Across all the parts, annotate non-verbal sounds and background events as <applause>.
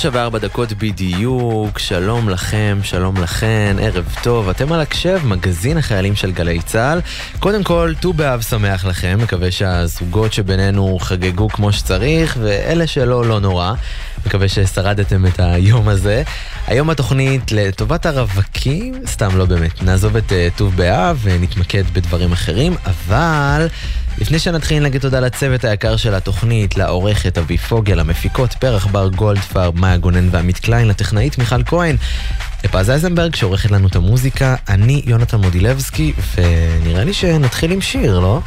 תשע וארבע דקות בדיוק, שלום לכם, שלום לכן, ערב טוב, אתם על הקשב, מגזין החיילים של גלי צה"ל. קודם כל, ט"ו באב שמח לכם, מקווה שהזוגות שבינינו חגגו כמו שצריך, ואלה שלא, לא נורא. מקווה ששרדתם את היום הזה. היום התוכנית לטובת הרווקים, סתם לא באמת, נעזוב את אה, ט"ו באב ונתמקד בדברים אחרים, אבל לפני שנתחיל נגיד תודה לצוות היקר של התוכנית, לעורכת אבי פוגל, המפיקות פרח בר גולדפרב, מאיה גונן ועמית קליין, לטכנאית מיכל כהן. לפז אייזנברג שעורכת לנו את המוזיקה, אני יונתן מודילבסקי, ונראה לי שנתחיל עם שיר, לא?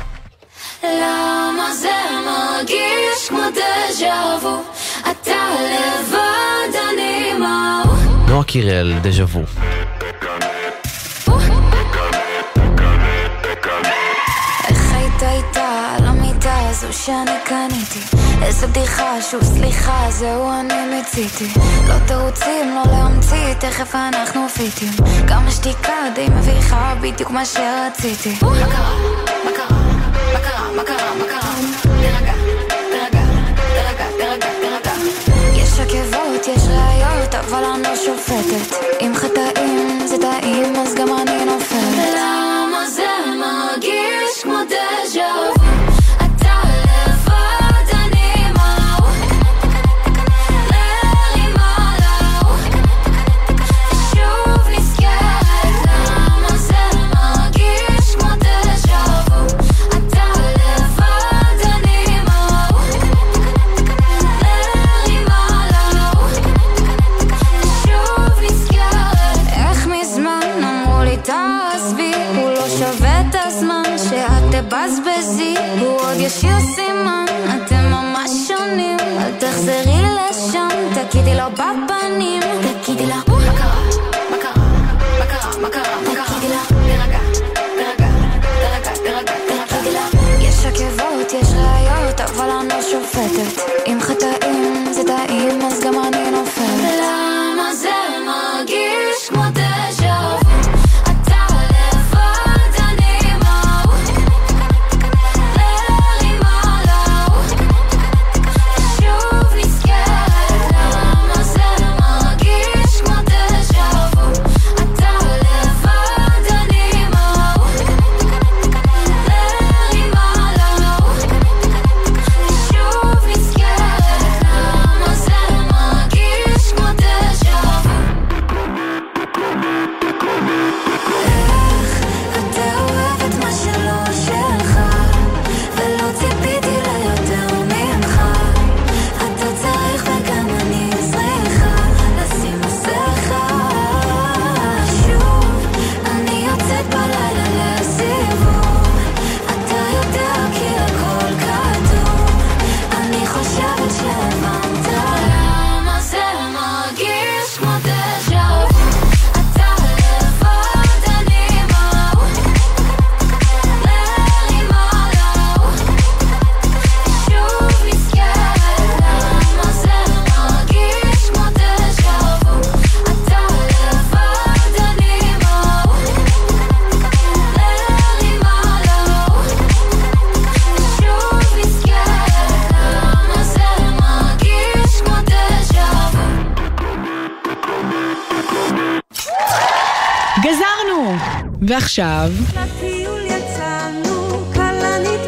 למה זה מרגיש כמו דז'ה וו? אתה לבד, אני מה... נועה קירל, דז'ה וו. איך היית איתה על המיטה הזו שאני קניתי? איזה בדיחה, שוב סליחה, זהו אני מיציתי. לא תירוצים, לא להמציא, תכף אנחנו פיטים. גם השתיקה די מביכה, בדיוק מה שרציתי. מה קרה? מה קרה? מה קרה? מה קרה? מה קרה? תירגע, עקבות, יש ראיות, אבל אני לא שופטת. אם חטאים זה טעים, אז גם אני נופלת.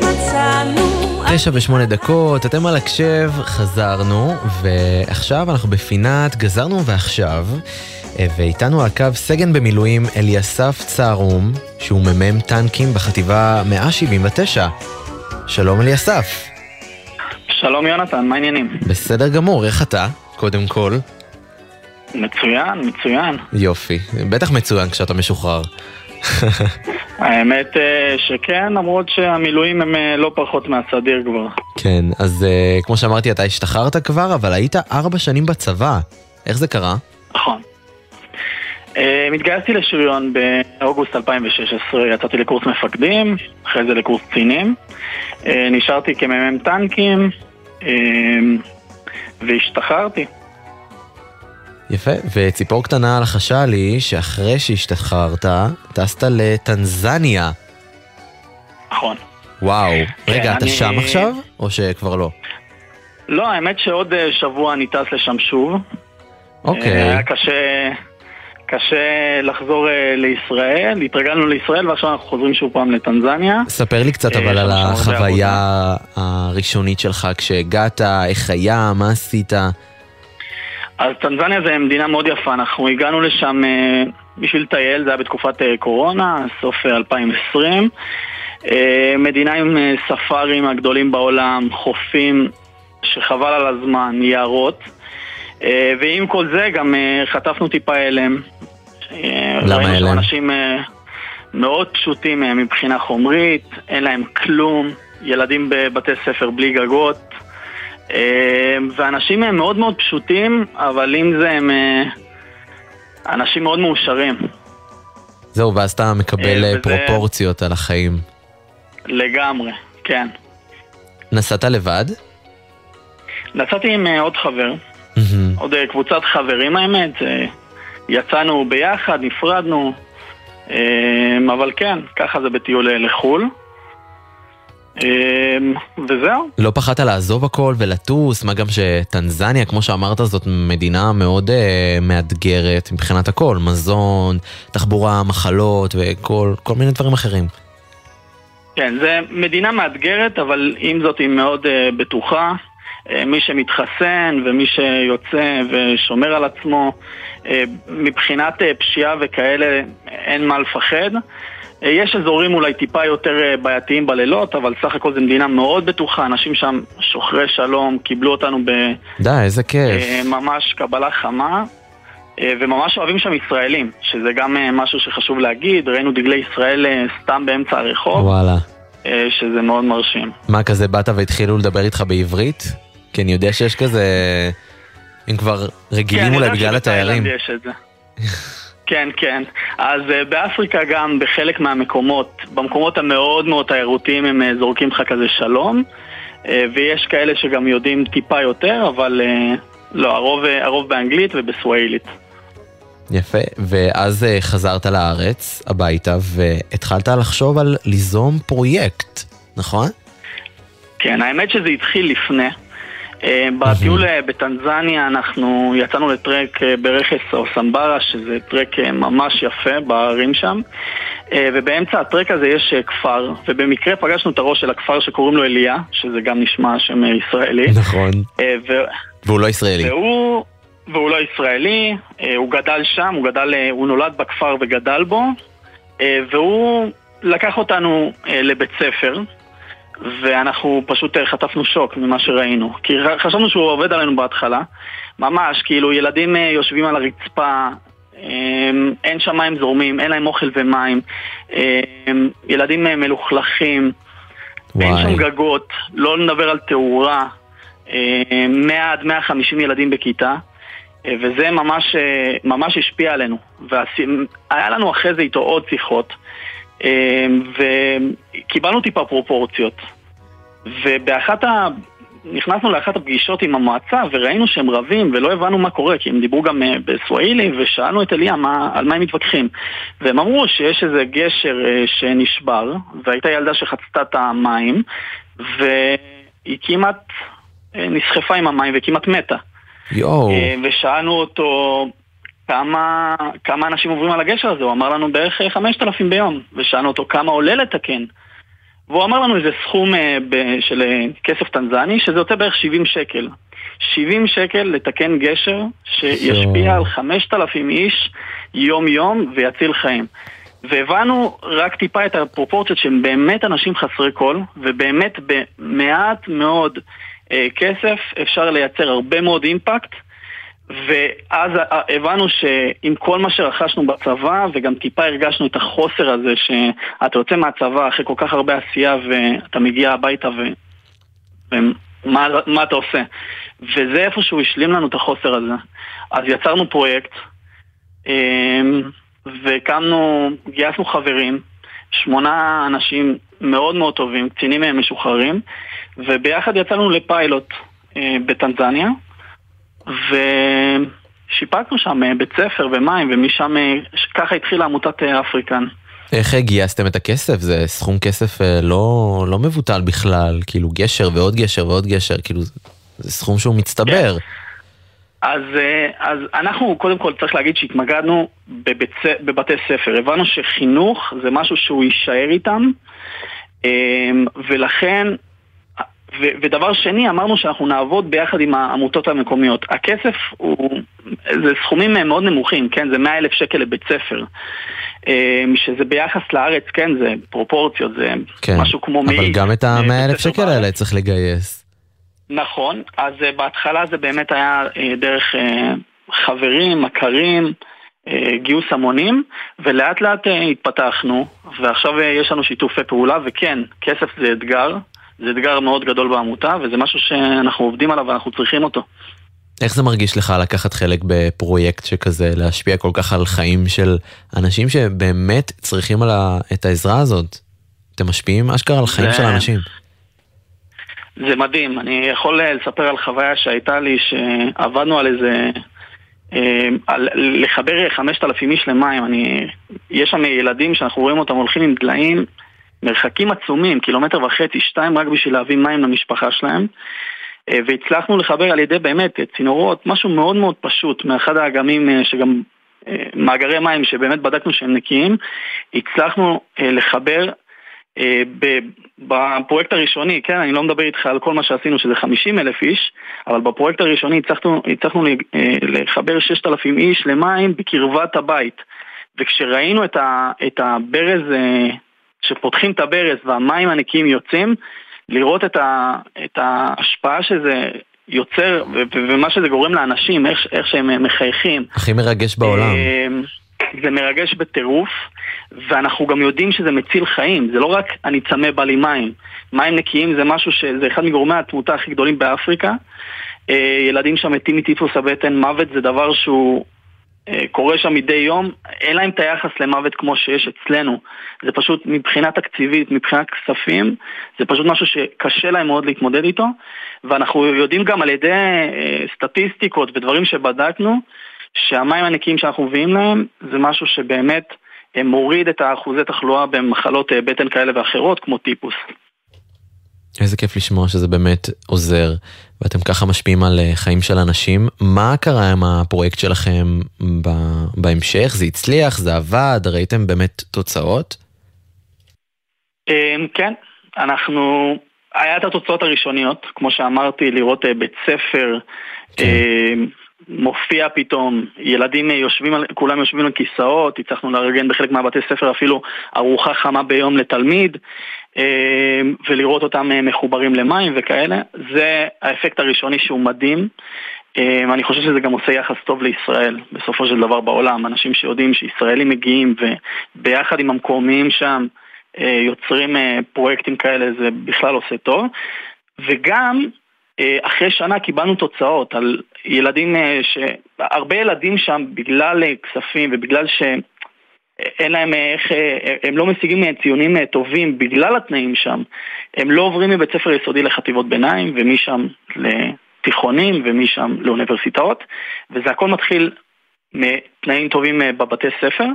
מצאנו. תשע ושמונה דקות, אתם על הקשב, חזרנו, ועכשיו אנחנו בפינת גזרנו ועכשיו, ואיתנו על הקו סגן במילואים אליסף צערום, שהוא מ"מ טנקים בחטיבה 179. שלום אליסף. שלום יונתן, מה העניינים? בסדר גמור, איך אתה? קודם כל. מצוין, מצוין. יופי, בטח מצוין כשאתה משוחרר. <laughs> האמת אה, שכן, למרות שהמילואים הם אה, לא פחות מהסדיר כבר. כן, אז uh, כמו שאמרתי, אתה השתחררת כבר, אבל היית ארבע שנים בצבא. איך זה קרה? נכון. אה, התגייסתי לשריון באוגוסט 2016, יצאתי לקורס מפקדים, אחרי זה לקורס קצינים. אה, נשארתי כמ"מ טנקים, אה, והשתחררתי. יפה, וציפור קטנה על החשה לי שאחרי שהשתחררת, טסת לטנזניה. נכון. וואו. רגע, אתה שם עכשיו? או שכבר לא? לא, האמת שעוד אה, שבוע אני טס לשם שוב. אוקיי. אה, היה קשה, קשה לחזור אה, לישראל, התרגלנו לישראל ועכשיו אנחנו חוזרים שוב פעם לטנזניה. ספר לי קצת אבל על החוויה הראשונית שלך כשהגעת, איך היה, מה עשית. אז טנזניה זה מדינה מאוד יפה, אנחנו הגענו לשם אה, בשביל לטייל, זה היה בתקופת אה, קורונה, סוף אה, 2020. אה, מדינה עם ספארים הגדולים בעולם, חופים שחבל על הזמן, יערות. ועם כל זה גם חטפנו טיפה הלם. למה הלם? אנשים מאוד פשוטים מבחינה חומרית, אין להם כלום, ילדים בבתי ספר בלי גגות. אה, ואנשים הם מאוד מאוד פשוטים, אבל עם זה הם אה, אנשים מאוד מאושרים, זהו, ואז אתה מקבל אה, אה, וזה- פרופורציות על החיים. לגמרי, כן. נסעת לבד? נסעתי עם עוד חבר, מהמם. עוד קבוצת חברים האמת, יצאנו ביחד, נפרדנו, אה, אבל כן, ככה זה בטיול לחו"ל. אה, וזהו, לא פחדת לעזוב הכל ולטוס, מה גם שטנזניה, כמו שאמרת, זאת מדינה מאוד אה, מאתגרת מבחינת הכל, מזון, תחבורה, מחלות וכל כל מיני דברים אחרים. כן, זה מדינה מאתגרת, אבל עם זאת היא מאוד uh, בטוחה. Uh, מי שמתחסן ומי שיוצא ושומר על עצמו, uh, מבחינת uh, פשיעה וכאלה אין מה לפחד. Uh, יש אזורים אולי טיפה יותר uh, בעייתיים בלילות, אבל סך הכל זו מדינה מאוד בטוחה, אנשים שם שוחרי שלום, קיבלו אותנו די, איזה כיף. בממש קבלה חמה. אה, וממש אוהבים שם ישראלים, שזה גם אה, משהו שחשוב להגיד, ראינו דגלי ישראל אה, סתם באמצע הרחוב. וואלה. אה, שזה מאוד מרשים. מה כזה, באת והתחילו לדבר איתך בעברית? כי אני יודע שיש כזה... הם כבר רגילים כן, אולי אני יודע בגלל התיירים. שבתאילנד יש את זה. <laughs> כן, כן. אז אה, באפריקה גם, בחלק מהמקומות, במקומות המאוד מאוד תיירותיים הם אה, זורקים לך כזה שלום, אה, ויש כאלה שגם יודעים טיפה יותר, אבל אה, לא, הרוב, אה, הרוב באנגלית ובסוואילית. יפה, ואז אה, חזרת לארץ, הביתה, והתחלת לחשוב על ליזום פרויקט, נכון? כן, האמת שזה התחיל לפני. אה, בטיול אה, בטנזניה אנחנו יצאנו לטרק אה, ברכס או סמברה, שזה טרק ממש יפה בערים שם. ובאמצע הטרק הזה יש כפר, ובמקרה פגשנו את הראש של הכפר שקוראים לו אליה, שזה גם נשמע שם ישראלי. נכון. ו- והוא לא ישראלי. והוא, והוא לא ישראלי, הוא גדל שם, הוא, גדל, הוא נולד בכפר וגדל בו, והוא לקח אותנו לבית ספר, ואנחנו פשוט אה, חטפנו שוק ממה שראינו. כי חשבנו שהוא עובד עלינו בהתחלה, ממש, כאילו ילדים אה, יושבים על הרצפה, אה, אין שם מים זורמים, אין להם אוכל ומים, אה, ילדים אה, מלוכלכים, אין וואי. שם גגות, לא נדבר על תאורה, אה, 100 עד 150 ילדים בכיתה, וזה ממש, ממש השפיע עלינו. והיה לנו אחרי זה איתו עוד שיחות, אה, וקיבלנו טיפה פרופורציות. ובאחת ה... נכנסנו לאחת הפגישות עם המועצה וראינו שהם רבים ולא הבנו מה קורה כי הם דיברו גם אה, בסווהילי ושאלנו את אליה מה, על מה הם מתווכחים והם אמרו שיש איזה גשר אה, שנשבר והייתה ילדה שחצתה את המים והיא כמעט אה, נסחפה עם המים וכמעט מתה יואו. ושאלנו אותו כמה, כמה אנשים עוברים על הגשר הזה, הוא אמר לנו בערך אה, 5,000 ביום, ושאלנו אותו כמה עולה לתקן. והוא אמר לנו איזה סכום אה, ב- של אה, כסף טנזני, שזה יוצא בערך 70 שקל. 70 שקל לתקן גשר שישפיע על 5,000 איש יום-יום ויציל חיים. והבנו רק טיפה את הפרופורציות שהם באמת אנשים חסרי כל, ובאמת במעט מאוד אה, כסף אפשר לייצר הרבה מאוד אימפקט. ואז אה, הבנו שעם כל מה שרכשנו בצבא, וגם טיפה הרגשנו את החוסר הזה שאתה יוצא מהצבא אחרי כל כך הרבה עשייה ואתה מגיע הביתה ו... ומה מה אתה עושה? וזה איפשהו השלים לנו את החוסר הזה. אז יצרנו פרויקט, אמ, והקמנו, גייסנו חברים, שמונה אנשים מאוד מאוד טובים, קצינים משוחררים, וביחד יצאנו לפיילוט אה, בטנזניה, ושיפצנו שם אה, בית ספר ומים, ומשם, אה, ככה התחילה עמותת אה, אפריקן. איך גייסתם את הכסף? זה סכום כסף לא, לא מבוטל בכלל, כאילו גשר ועוד גשר ועוד גשר, כאילו זה- סכום שהוא מצטבר. אז, אה, אז אנחנו, קודם כל צריך להגיד שהתמקדנו בבית, בבתי ספר. הבנו שחינוך זה משהו שהוא יישאר איתם, ולכן, ו, ודבר שני, אמרנו שאנחנו נעבוד ביחד עם העמותות המקומיות. הכסף הוא, זה סכומים מאוד נמוכים, כן? זה 100 אלף שקל לבית ספר. אמ, שזה ביחס לארץ, כן, זה פרופורציות, זה כן. משהו כמו מי... אבל גם את ה-100 אלף שקל האלה צריך לגייס. נכון, אז uh, בהתחלה זה באמת היה דרך חברים, מכרים, גיוס המונים, ולאט לאט התפתחנו, ועכשיו יש לנו שיתופי פעולה, וכן, כסף זה אתגר, זה אתגר מאוד גדול בעמותה, וזה משהו שאנחנו עובדים עליו ואנחנו צריכים אותו. איך זה מרגיש לך לקחת חלק בפרויקט שכזה, להשפיע כל כך על חיים של אנשים שבאמת צריכים ה... את העזרה הזאת? אתם משפיעים אשכרה על חיים זה... של אנשים. זה מדהים, אני יכול אה, לספר על חוויה שהייתה לי שעבדנו על איזה... אה, על לחבר 5,000 איש למים, אני... יש שם ילדים שאנחנו רואים אותם הולכים עם דליים מרחקים עצומים, קילומטר וחצי, שתיים רק בשביל להביא מים למשפחה שלהם אה, והצלחנו לחבר על ידי באמת צינורות, משהו מאוד מאוד פשוט מאחד האגמים שגם מאגרי מים שבאמת בדקנו שהם נקיים, הצלחנו לחבר אה, בפרויקט הראשוני, כן, אני לא מדבר איתך על כל מה שעשינו שזה 50 אלף איש, אבל בפרויקט הראשוני הצלחנו, הצלחנו אה, לחבר 6,000 איש למים בקרבת הבית. וכשראינו את, הברז, אה, שפותחים את הברז והמים הנקיים יוצאים, לראות את, ה, את ההשפעה שזה יוצר ומה שזה גורם לאנשים, איך, איך שהם מחייכים. הכי מרגש בעולם. זה מרגש בטירוף, ואנחנו גם יודעים שזה מציל חיים, זה לא רק אני צמא בא לי מים. מים נקיים זה משהו שזה אחד מגורמי התמותה הכי גדולים באפריקה. אה, ילדים שם מתים מטיפוס הבטן, מוות זה דבר שהוא אה, קורה שם מדי יום, אין להם את היחס למוות כמו שיש אצלנו. זה פשוט מבחינה תקציבית, מבחינת כספים, זה פשוט משהו שקשה להם מאוד להתמודד איתו, ואנחנו יודעים גם על ידי אה, סטטיסטיקות ודברים שבדקנו, שהמים הנקיים שאנחנו מביאים להם זה משהו שבאמת אה, מוריד את האחוזי תחלואה במחלות אה, בטן כאלה ואחרות כמו טיפוס. איזה כיף לשמוע שזה באמת עוזר ואתם ככה משפיעים על אה, חיים של אנשים. מה קרה עם הפרויקט שלכם בהמשך? זה הצליח? זה עבד? ראיתם באמת תוצאות? כן, אנחנו... היה את התוצאות הראשוניות, כמו שאמרתי, לראות בית ספר. כן. מופיע פתאום, ילדים יושבים, כולם יושבים על כיסאות, הצלחנו לארגן בחלק מהבתי ספר אפילו ארוחה חמה ביום לתלמיד אה, ולראות אותם אה, מחוברים למים וכאלה, זה האפקט הראשוני שהוא מדהים. אה, אני חושב שזה גם עושה יחס טוב לישראל, בסופו של דבר בעולם. אנשים שיודעים שישראלים מגיעים וביחד עם המקומיים שם יוצרים פרויקטים כאלה, זה בכלל עושה טוב. וגם אה, אחרי שנה קיבלנו תוצאות על ילדים, אה, ש... הרבה ילדים שם בגלל אה, כספים ובגלל שאין להם איך, הם לא משיגים ציונים טובים בגלל התנאים שם, הם לא עוברים מבית ספר יסודי לחטיבות ביניים ומשם לתיכונים ומשם לאוניברסיטאות וזה הכל מתחיל מתנאים טובים בבתי ספר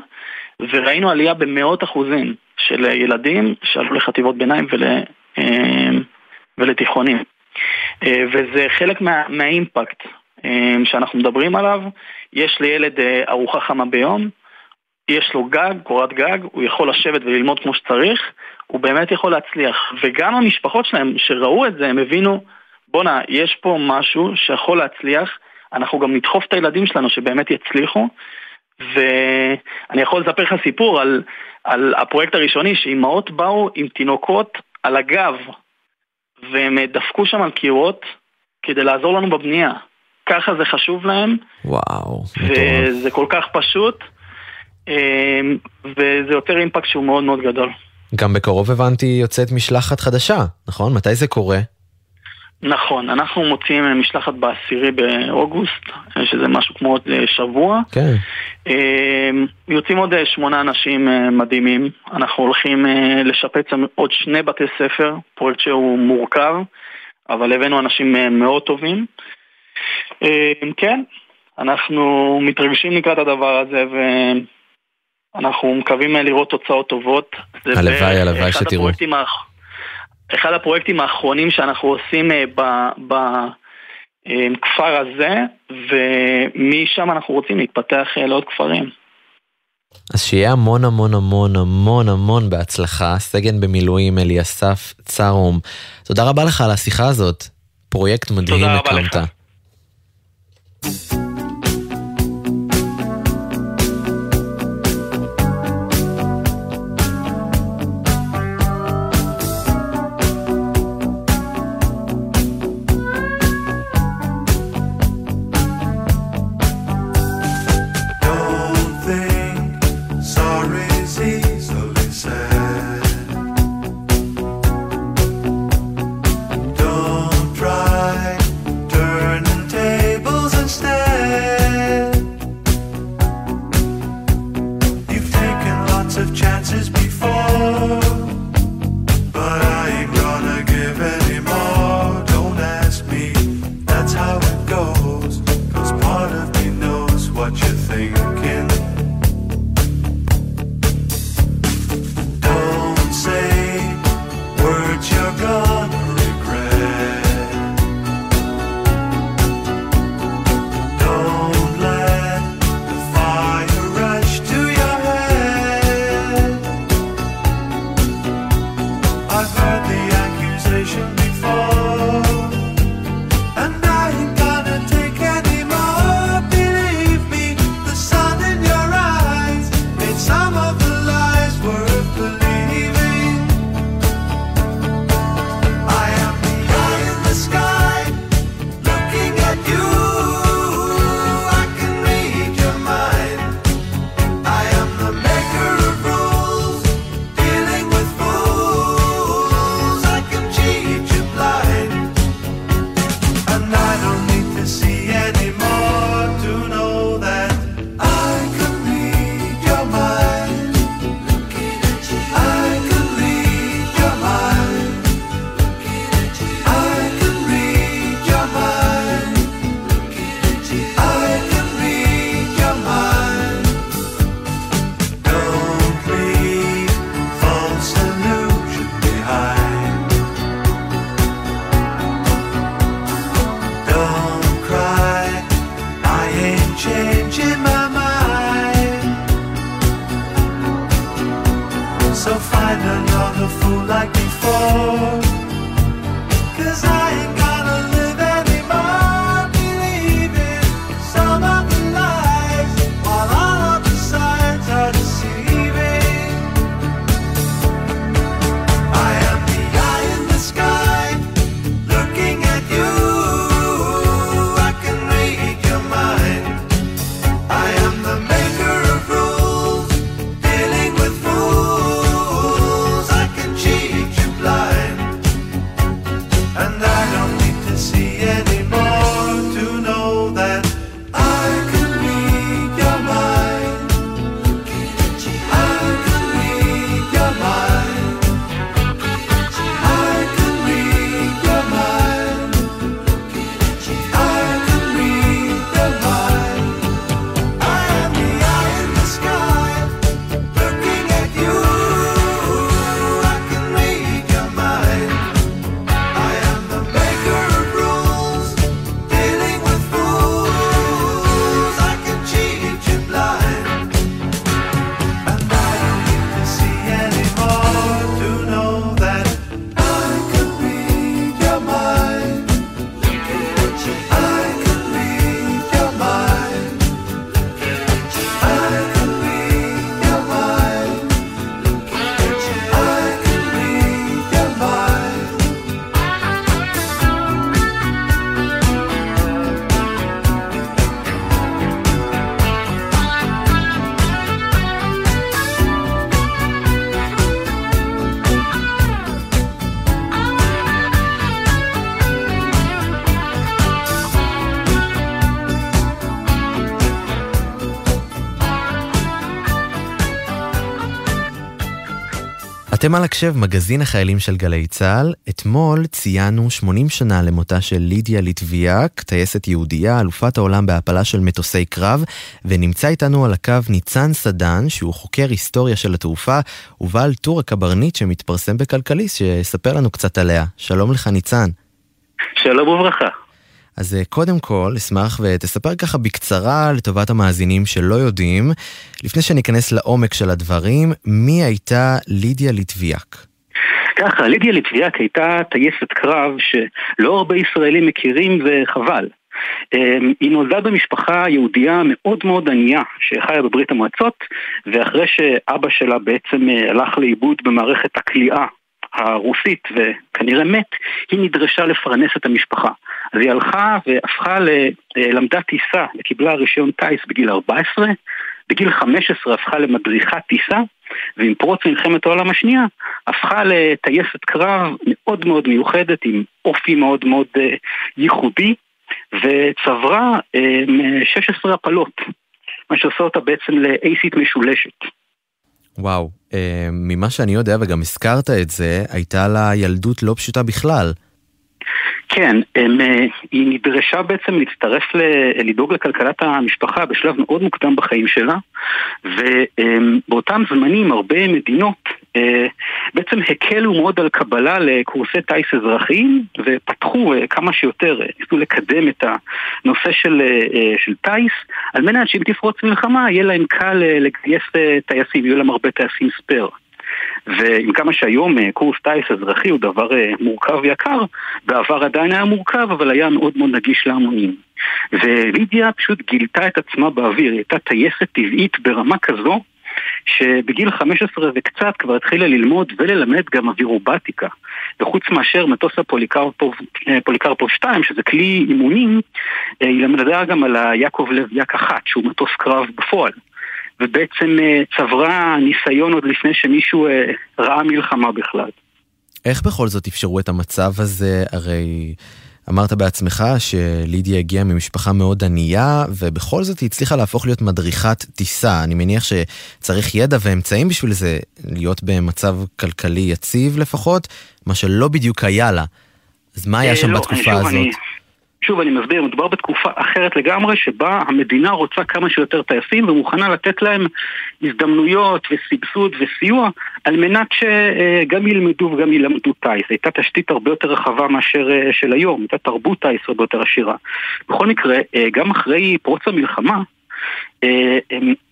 וראינו עלייה במאות אחוזים של ילדים שעלו לחטיבות ביניים ול... ולתיכונים. אה, וזה חלק מה, מהאימפקט אה, שאנחנו מדברים עליו. יש לילד אה, ארוחה חמה ביום, יש לו גג, קורת גג, הוא יכול לשבת וללמוד כמו שצריך, הוא באמת יכול להצליח. וגם המשפחות שלהם שראו את זה, הם הבינו, בואנה, יש פה משהו שיכול להצליח, אנחנו גם נדחוף את הילדים שלנו שבאמת יצליחו. ואני יכול לספר לך סיפור על, על הפרויקט הראשוני, שאימהות באו עם תינוקות על הגב והם דפקו שם על קירות כדי לעזור לנו בבנייה. ככה זה חשוב להם. וואו. וזה כל כך פשוט, וזה יותר אימפקט שהוא מאוד מאוד גדול. גם בקרוב הבנתי יוצאת משלחת חדשה, נכון? מתי זה קורה? נכון, אנחנו מוציאים משלחת בעשירי באוגוסט, שזה משהו כמו עוד שבוע. כן. יוצאים עוד שמונה אנשים מדהימים. אנחנו הולכים לשפץ עוד שני בתי ספר, פרויקט שהוא מורכב, אבל הבאנו אנשים מאוד טובים. כן, אנחנו מתרגשים לקראת הדבר הזה ואנחנו מקווים לראות תוצאות טובות. הלוואי, הלוואי שתראו. אחד הפרויקטים האחרונים שאנחנו עושים אה, ב, ב, כפר הזה, ומשם אנחנו רוצים להתפתח לעוד כפרים. אז שיהיה המון המון המון המון המון בהצלחה. סגן במילואים אליסף צרום. תודה רבה לך על השיחה הזאת. פרויקט מדהים הקמת. תודה רבה לך. אתם על הקשב, מגזין החיילים של גלי צה"ל. אתמול ציינו 80 שנה למותה של לידיה ליטביאק, טייסת יהודייה, אלופת העולם בהפלה של מטוסי קרב, ונמצא איתנו על הקו ניצן סדן, שהוא חוקר היסטוריה של התעופה, ובעל טור הקברניט שמתפרסם בכלכליסט, שיספר לנו קצת עליה. שלום לך ניצן. שלום וברכה. אז אה, קודם כל, אשמח ותספר ככה בקצרה לטובת המאזינים שלא יודעים, לפני שניכנס לעומק של הדברים, מי הייתה לידיה ליטביאק? ככה, לידיה ליטביאק הייתה טייסת קרב שלא הרבה ישראלים מכירים וחבל. אמ, היא נולדה במשפחה יהודייה מאוד מאוד ענייה שחיה בברית המועצות ואחרי שאבא שלה בעצם אה, הלך לאיבוד במערכת הכליאה הרוסית וכנראה מת, היא נדרשה לפרנס את המשפחה. אז היא הלכה והפכה, ל... אה, למדה טיסה וקיבלה רישיון טיס בגיל 14, בגיל 15 הפכה למדריכת טיסה, ועם פרוץ מלחמת העולם השנייה הפכה לטייסת קרב מאוד מאוד מיוחדת עם אופי מאוד מאוד אה, ייחודי וצברה 16 הפלות, מה שעושה אותה בעצם לאייסית משולשת. וואו, אה, ממה שאני יודע וגם הזכרת את זה, הייתה לה ילדות לא פשוטה בכלל. כן, הם, אה, היא נדרשה בעצם להצטרף לדאוג לכלכלת המשפחה בשלב מאוד מוקדם בחיים שלה ובאותם זמנים הרבה מדינות אה, בעצם הקלו מאוד על קבלה לקורסי טיס אזרחיים ופתחו אה, כמה שיותר, ניסו לקדם את הנושא של, של טיס על מנת שאם תפרוץ מלחמה יהיה להם קל לגייס טייסים, יהיו להם הרבה טייסים ספייר. ועם כמה שהיום אה, קורס טיס אזרחי הוא דבר אה, מורכב ויקר, בעבר עדיין היה מורכב, אבל היה מאוד מאוד נגיש להמונים. ולידיה פשוט גילתה את עצמה באוויר, היא הייתה טייסת טבעית ברמה כזו שבגיל 15 וקצת כבר התחילה ללמוד וללמד גם אווירובטיקה. וחוץ מאשר מטוס הפוליקרפוב 2, שזה כלי אימונים, אה, היא למדה גם על היעקב לב יק אחת, שהוא מטוס קרב בפועל. ובעצם אה, צברה ניסיון עוד לפני שמישהו אה, ראה מלחמה בכלל. איך בכל זאת אפשרו את המצב הזה? הרי אמרת בעצמך שלידיה הגיעה ממשפחה מאוד ענייה, ובכל זאת היא הצליחה להפוך להיות מדריכת טיסה. אני מניח שצריך ידע ואמצעים בשביל זה, להיות במצב כלכלי יציב לפחות, מה שלא בדיוק היה לה. אז מה היה שם לא, בתקופה הזאת? שוב, אני מסביר, מדובר בתקופה אחרת לגמרי, שבה המדינה רוצה כמה שיותר טייסים ומוכנה לתת להם הזדמנויות וסבסוד וסיוע על מנת שגם ילמדו וגם ילמדו טייס. הייתה תשתית הרבה יותר רחבה מאשר אה, של היום, הייתה תרבות טייס הרבה יותר עשירה. בכל מקרה, אה, גם אחרי פרוץ המלחמה, אה,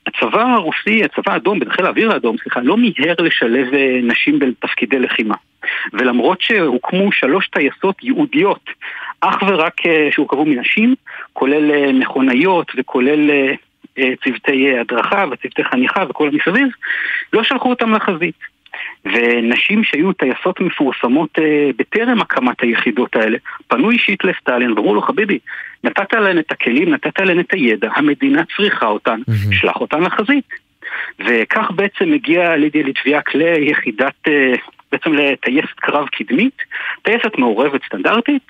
הצבא הרוסי, הצבא האדום, בחיל האוויר האדום, סליחה, לא מיהר לשלב נשים בתפקידי לחימה. ולמרות שהוקמו שלוש טייסות ייעודיות אך ורק אה, שהורכבו מנשים, כולל אה, מכונאיות וכולל אה, צוותי הדרכה וצוותי חניכה וכל המסביב, לא שלחו אותם לחזית. ונשים שהיו טייסות מפורסמות אה, בטרם הקמת היחידות האלה, פנו אישית לסטלין ואמרו לו, חביבי, נתת להן את הכלים, נתת להן את הידע, המדינה צריכה אותן, mm-hmm. שלח אותן לחזית. וכך בעצם הגיע לידיה ליטביאק ליחידת אה, בעצם לטייסת קרב קדמית, טייסת מעורבת סטנדרטית,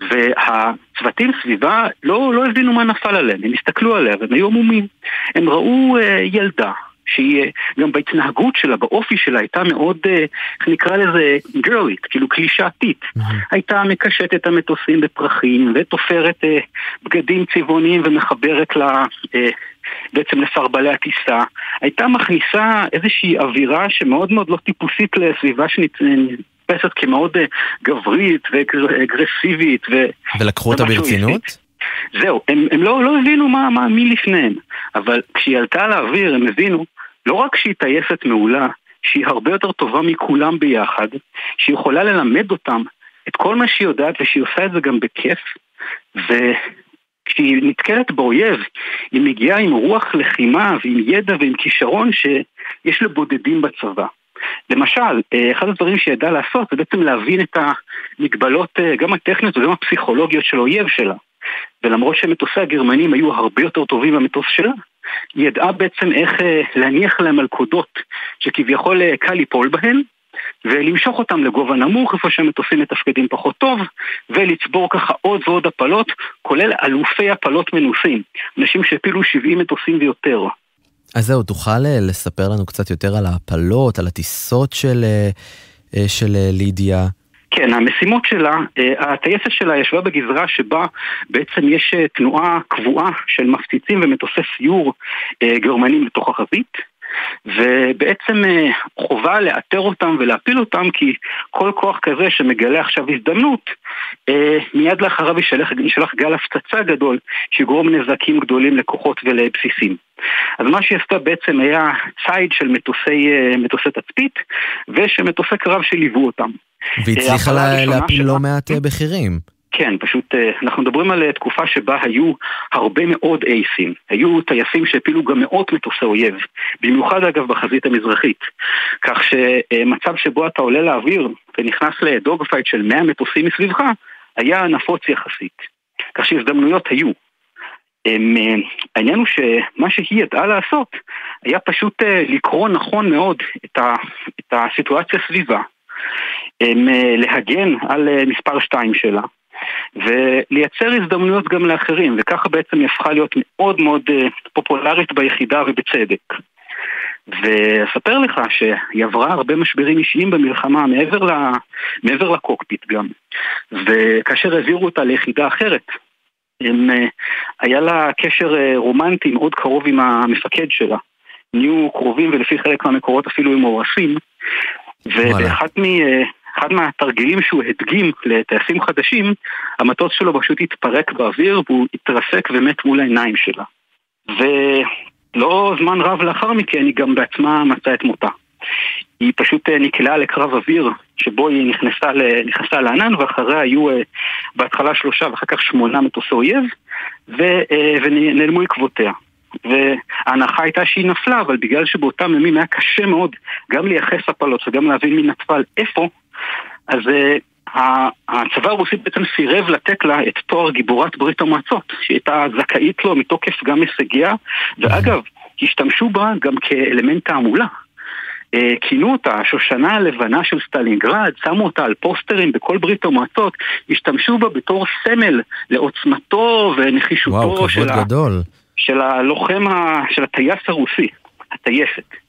והצוותים סביבה לא, לא הבינו מה נפל עליהם, הם הסתכלו עליה והם היו עמומים. הם ראו אה, ילדה שהיא אה, גם בהתנהגות שלה, באופי שלה, הייתה מאוד, אה, איך נקרא לזה, גרלית, כאילו קלישאתית. Mm-hmm. הייתה מקשטת את המטוסים בפרחים, ותופרת אה, בגדים צבעוניים ומחברת לה... אה, בעצם לסרבלי הטיסה, הייתה מכניסה איזושהי אווירה שמאוד מאוד לא טיפוסית לסביבה שנתפסת כמאוד אה, גברית ואגרסיבית. ו... ולקחו אותה ברצינות? זהו, הם, הם לא, לא הבינו מה, מה, מי לפניהם, אבל כשהיא עלתה לאוויר הם הבינו לא רק שהיא טייסת מעולה, שהיא הרבה יותר טובה מכולם ביחד, שהיא יכולה ללמד אותם את כל מה שהיא יודעת ושהיא עושה את זה גם בכיף, ו... כשהיא נתקלת באויב, היא מגיעה עם רוח לחימה ועם ידע ועם כישרון שיש לבודדים בצבא. למשל, אה, אחד הדברים שהיא ידעה לעשות זה בעצם להבין את המגבלות אה, גם הטכניות וגם הפסיכולוגיות של האויב שלה. ולמרות שמטוסי הגרמנים היו הרבה יותר טובים מהמטוס שלה, היא ידעה בעצם איך אה, להניח להם מלכודות שכביכול קל ליפול בהן, ולמשוך אותם לגובה נמוך, איפה שהמטוסים מתפקדים פחות טוב, ולצבור ככה עוד ועוד הפלות, כולל אלופי הפלות מנוסים, אנשים שהפילו 70 מטוסים ויותר. אז זהו, תוכל אה, לספר לנו קצת יותר על ההפלות, על הטיסות של, אה, אה, של לידיה? כן, המשימות שלה, הטייסת שלה ישבה בגזרה שבה בעצם יש תנועה קבועה של מפציצים ומטוסי סיור גרמנים לתוך החזית. ובעצם אה, חובה לאתר אותם ולהפיל אותם כי כל כוח כזה שמגלה עכשיו הזדמנות, אה, מיד לאחריו ישלח, ישלח גל הפצצה גדול שיגרום נזקים גדולים לכוחות ולבסיסים. אז מה שהיא עשתה בעצם היה ציד של מטוסי, אה, מטוסי תצפית ושל מטוסי קרב שליוו אותם. והצליחה להפיל לא מעט בכירים. כן, פשוט אה, אנחנו מדברים על אה, תקופה שבה היו הרבה מאוד אייסים. היו טייסים שהפילו גם מאות מטוסי אויב, במיוחד אגב בחזית המזרחית. כך שמצב שבו אתה עולה לאוויר ונכנס ל dogfight של 100 מטוסים מסביבך, היה נפוץ יחסית. כך שהזדמנויות היו. הם, אה, העניין הוא שמה שהיא ידעה לעשות היה פשוט אה, לקרוא נכון מאוד את, ה, את הסיטואציה סביבה. הם, אה, להגן על מספר 2 שלה ולייצר הזדמנויות גם לאחרים, וככה בעצם היא הפכה להיות מאוד מאוד אה, פופולרית ביחידה ובצדק. ואספר לך שהיא עברה הרבה משברים אישיים במלחמה מעבר, ל... מעבר לקוקפיט גם. וכאשר העבירו אותה ליחידה אחרת, הם, אה, היה לה קשר אה, רומנטי מאוד קרוב עם המפקד שלה. נהיו קרובים ולפי חלק מהמקורות אפילו עם מאורסים. ובאחד מ... אה, אחד מהתרגילים שהוא הדגים לטייסים חדשים, המטוס שלו פשוט התפרק באוויר והוא התרסק ומת מול העיניים שלה. ולא זמן רב לאחר מכן היא גם בעצמה מצאה את מותה. היא פשוט אה, נקלעה לקרב אוויר שבו היא נכנסה, ל... נכנסה לענן ואחריה היו אה, בהתחלה שלושה ואחר כך שמונה מטוסי אויב ו... אה, ונעלמו עקבותיה. וההנחה הייתה שהיא נפלה, אבל בגלל שבאותם ימים היה קשה מאוד גם לייחס הפלות וגם להבין מי נפל איפה, אז uh, הצבא הרוסי בעצם סירב לתת לה את תואר גיבורת ברית המועצות, שהיא הייתה זכאית לו מתוקף גם הישגיה, ואגב, השתמשו בה גם כאלמנט תעמולה. אה, כינו אותה השושנה הלבנה של סטלינגרד, שמו אותה על פוסטרים בכל ברית המועצות, השתמשו בה בתור סמל לעוצמתו ונחישותו וואו, של, ה, גדול. של הלוחם, ה, של הטייס הרוסי, הטייסת.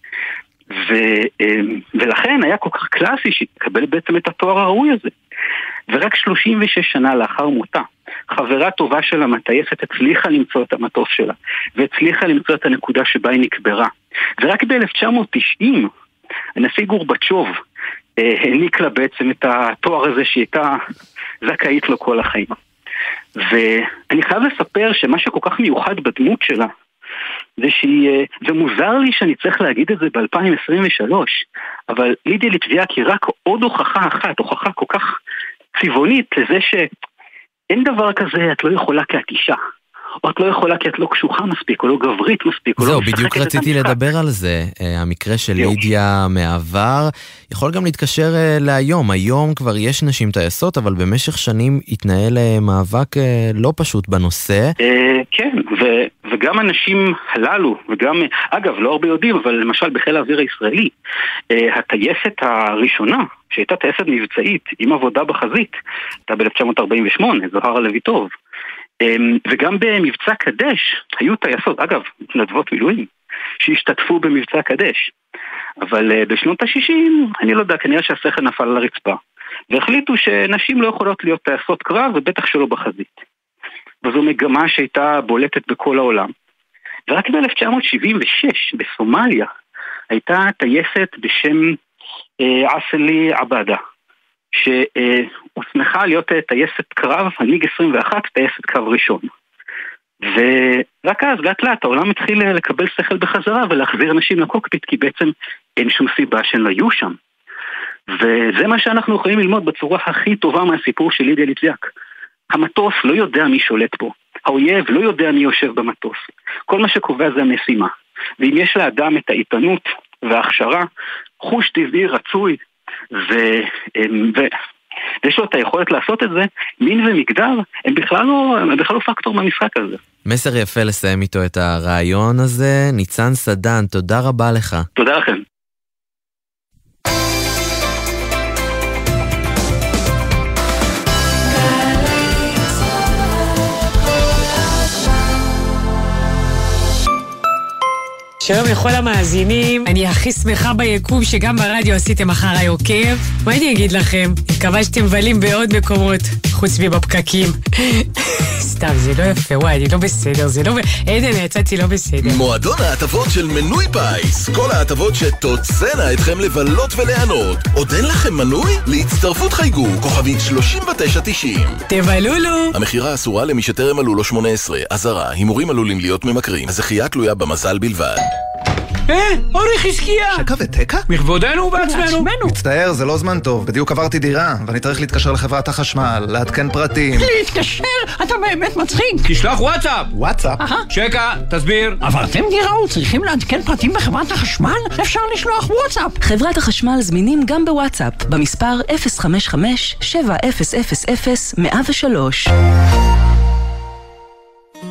ו, אמ, ולכן היה כל כך קלאסי שהיא תקבל בעצם את התואר הראוי הזה. ורק 36 שנה לאחר מותה, חברה טובה של המטייסת הצליחה למצוא את המטוס שלה, והצליחה למצוא את הנקודה שבה היא נקברה. ורק ב-1990 הנשיא גורבצ'וב אה, העניק לה בעצם את התואר הזה שהיא הייתה זכאית לו כל החיים. ואני חייב לספר שמה שכל כך מיוחד בדמות שלה זה שהיא, אה, ומוזר לי שאני צריך להגיד את זה ב-2023, אבל לידיה ליטביאק היא רק עוד הוכחה אחת, הוכחה כל כך צבעונית לזה שאין דבר כזה, את לא יכולה כי את אישה. או את לא יכולה כי את לא קשוחה מספיק, או לא גברית מספיק, או לא זהו, משחקת בדיוק את רציתי המשחק. לדבר על זה. אה, המקרה של. לידיה מהעבר יכול גם להתקשר אה, להיום. היום כבר יש נשים טייסות, אבל במשך שנים התנהל אה, מאבק לא פשוט בנושא. כן, וגם הנשים הללו, וגם, אגב, לא הרבה יודעים, אבל למשל בחיל האוויר הישראלי, הטייסת הראשונה, שהייתה טייסת מבצעית עם עבודה בחזית, הייתה ב-1948, זוהרה לויטוב, אה, וגם במבצע קדש היו טייסות, אגב, מתנדבות מילואים, שהשתתפו במבצע קדש. אבל אה, בשנות ה-60, אני לא יודע, כנראה שהשכל נפל על הרצפה. והחליטו שנשים לא יכולות להיות טייסות קרב, ובטח שלא בחזית. וזו מגמה שהייתה בולטת בכל העולם. ורק ב-1976, בסומליה, הייתה טייסת בשם אה, עסלי עבאדה, שהוסמכה להיות אה, טייסת קרב, הניג 21, טייסת קו ראשון. ורק אז, לאט לאט, העולם התחיל אה, לקבל שכל בחזרה ולהחזיר נשים לקוקפיט, כי בעצם אין שום סיבה שהן לא יהיו שם. וזה מה שאנחנו יכולים ללמוד בצורה הכי טובה מהסיפור של לידיה ליטביאק. המטוס לא יודע מי שולט בו. האויב לא יודע מי יושב במטוס. כל מה שקובע זה המשימה. ואם יש לאדם את האיתנות וההכשרה, חוש טבעי רצוי, ו... ו... ויש לו את היכולת לעשות את זה, מין ומגדר הם בכלל לא, הם בכלל לא פקטור במשחק הזה. מסר יפה לסיים איתו את הרעיון הזה. ניצן סדן, תודה רבה לך. תודה לכם. שלום לכל המאזינים, אני הכי שמחה ביקום שגם ברדיו עשיתם אחריי עוקב. מה אני אגיד לכם? מקווה שאתם מבלים בעוד מקומות, חוץ מבפקקים. <laughs> סתם, זה לא יפה, וואי, אני לא בסדר, זה לא... עדן, יצאתי לא בסדר. מועדון ההטבות של מנוי פיס. כל ההטבות שתוצאנה אתכם לבלות וליהנות. עוד אין לכם מנוי? להצטרפות חייגו, כוכבית 3990. תבלולו! המכירה אסורה למי שטרם מלאו לו 18. אזהרה, הימורים עלולים להיות ממכרים. הזכייה תלויה במזל בלבד. אה, אורי חזקיה! שקע ותקע? מכבודנו ובעצמנו. מצטער, זה לא זמן טוב. בדיוק עברתי דירה, ואני צריך להתקשר לחברת החשמל, לעדכן פרטים. להתקשר? אתה באמת מצחיק. תשלח וואטסאפ. וואטסאפ? שקע, תסביר. עברתם דירה וצריכים לעדכן פרטים בחברת החשמל? אפשר לשלוח וואטסאפ. חברת החשמל זמינים גם בוואטסאפ, במספר 055-7000-103.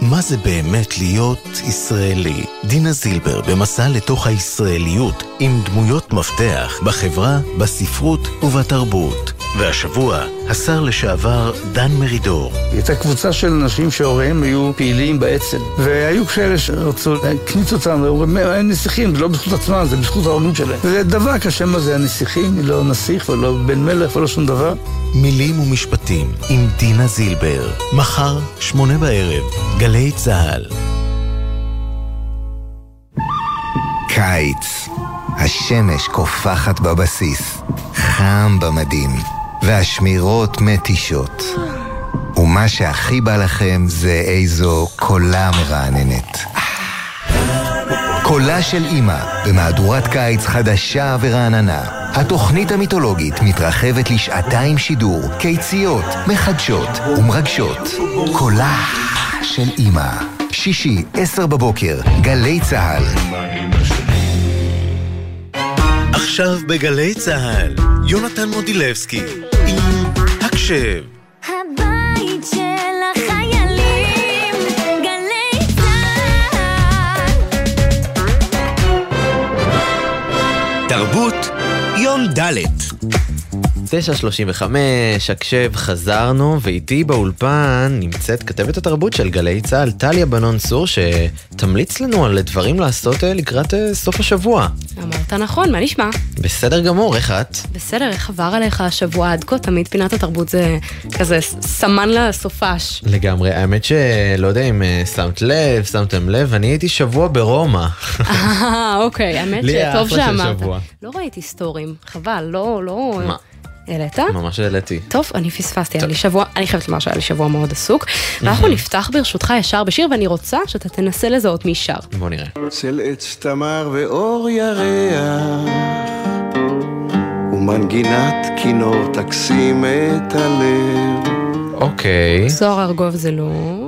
מה זה באמת להיות ישראלי? דינה זילבר במסע לתוך הישראליות עם דמויות מפתח בחברה, בספרות ובתרבות. והשבוע, השר לשעבר דן מרידור. הייתה קבוצה של נשים שהוריהם היו פעילים באצ"ל. והיו כאלה שרצו להקניץ אותם, ואומרים, הם נסיכים, זה לא בזכות עצמם, זה בזכות ההורים שלהם. זה דבק השם הזה, הנסיכים, לא נסיך ולא בן מלך ולא שום דבר. מילים ומשפטים עם דינה זילבר. מחר, שמונה בערב, גלי צה"ל. קיץ. השמש קופחת בבסיס, חם במדים, והשמירות מתישות. ומה שהכי בא לכם זה איזו קולה מרעננת. קולה של אימא, במהדורת קיץ חדשה ורעננה. התוכנית המיתולוגית מתרחבת לשעתיים שידור, קיציות, מחדשות ומרגשות. קולה של אימא. שישי, עשר בבוקר, גלי צה"ל. עכשיו בגלי צה"ל, יונתן מודילבסקי עם הקשב. הבית של החיילים, גלי צה"ל. תרבות יום ד' 9.35, הקשב, חזרנו, ואיתי באולפן נמצאת כתבת התרבות של גלי צה"ל, טליה בנון צור, שתמליץ לנו על דברים לעשות אה, לקראת אה, סוף השבוע. אמרת נכון, מה נשמע? בסדר גמור, איך את? בסדר, איך עבר עליך השבוע עד כה? תמיד פינת התרבות זה כזה סמן לסופש. לגמרי, האמת שלא יודע אם אה, שמת לב, שמתם לב, אני הייתי שבוע ברומא. <laughs> אה, אוקיי, האמת לי היה שטוב אחלה של שאמרת. שבוע. לא ראיתי סטורים, חבל, לא, לא... מה? העלית? ממש העליתי. טוב, אני פספסתי, היה לי שבוע, אני חייבת לומר שהיה לי שבוע מאוד עסוק. ואנחנו נפתח ברשותך ישר בשיר, ואני רוצה שאתה תנסה לזהות מי שר. בוא נראה. צל עץ תמר ואור ירח ומנגינת כינור תקסים את הלב אוקיי. זוהר ארגוב זה לא...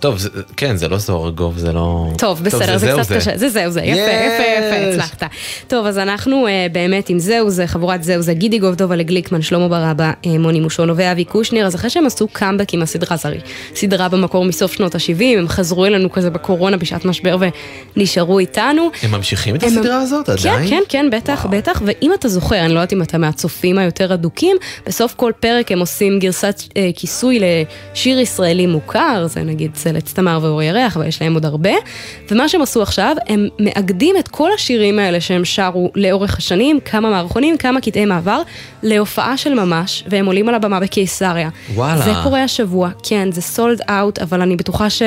טוב, זה- כן, זה לא זוהר ארגוב, זה לא... טוב, בסדר, זה זהו קצת קשה. זה זהו זה, יפה, יפה, יפה, יש. הצלחת. טוב, אז אנחנו אה, באמת עם זהו זה, חבורת זהו זה, גידי גובדובה לגליקמן, שלמה ברבא, אה, מוני מושון ואבי קושניר, אז אחרי שהם עשו קאמבק עם הסדרה, זו הרי סדרה במקור מסוף שנות ה-70, הם חזרו אלינו כזה בקורונה בשעת משבר ונשארו איתנו. הם ממשיכים את הם- הסדרה הזאת עדיין? כן, כן, כן, בטח, בטח, ואם אתה זוכר, אני לא יודעת אם אתה מהצופים היותר אדוקים, בסוף כל פרק הם עושים גרסת אה, כיסוי לשיר ישראלי מוכר, זה נגיד צלץ תמר ואור ירח, ויש להם עוד הרבה, ומה שהם עשו עכשיו, הם מאגדים את כל השירים האלה שהם שרו לאורך השנים, כמה מערכונים, כמה קטעי מעבר, להופעה של ממש, והם עולים על הבמה בקיסריה. וואלה. זה קורה השבוע, כן, זה סולד אאוט, אבל אני בטוחה ש...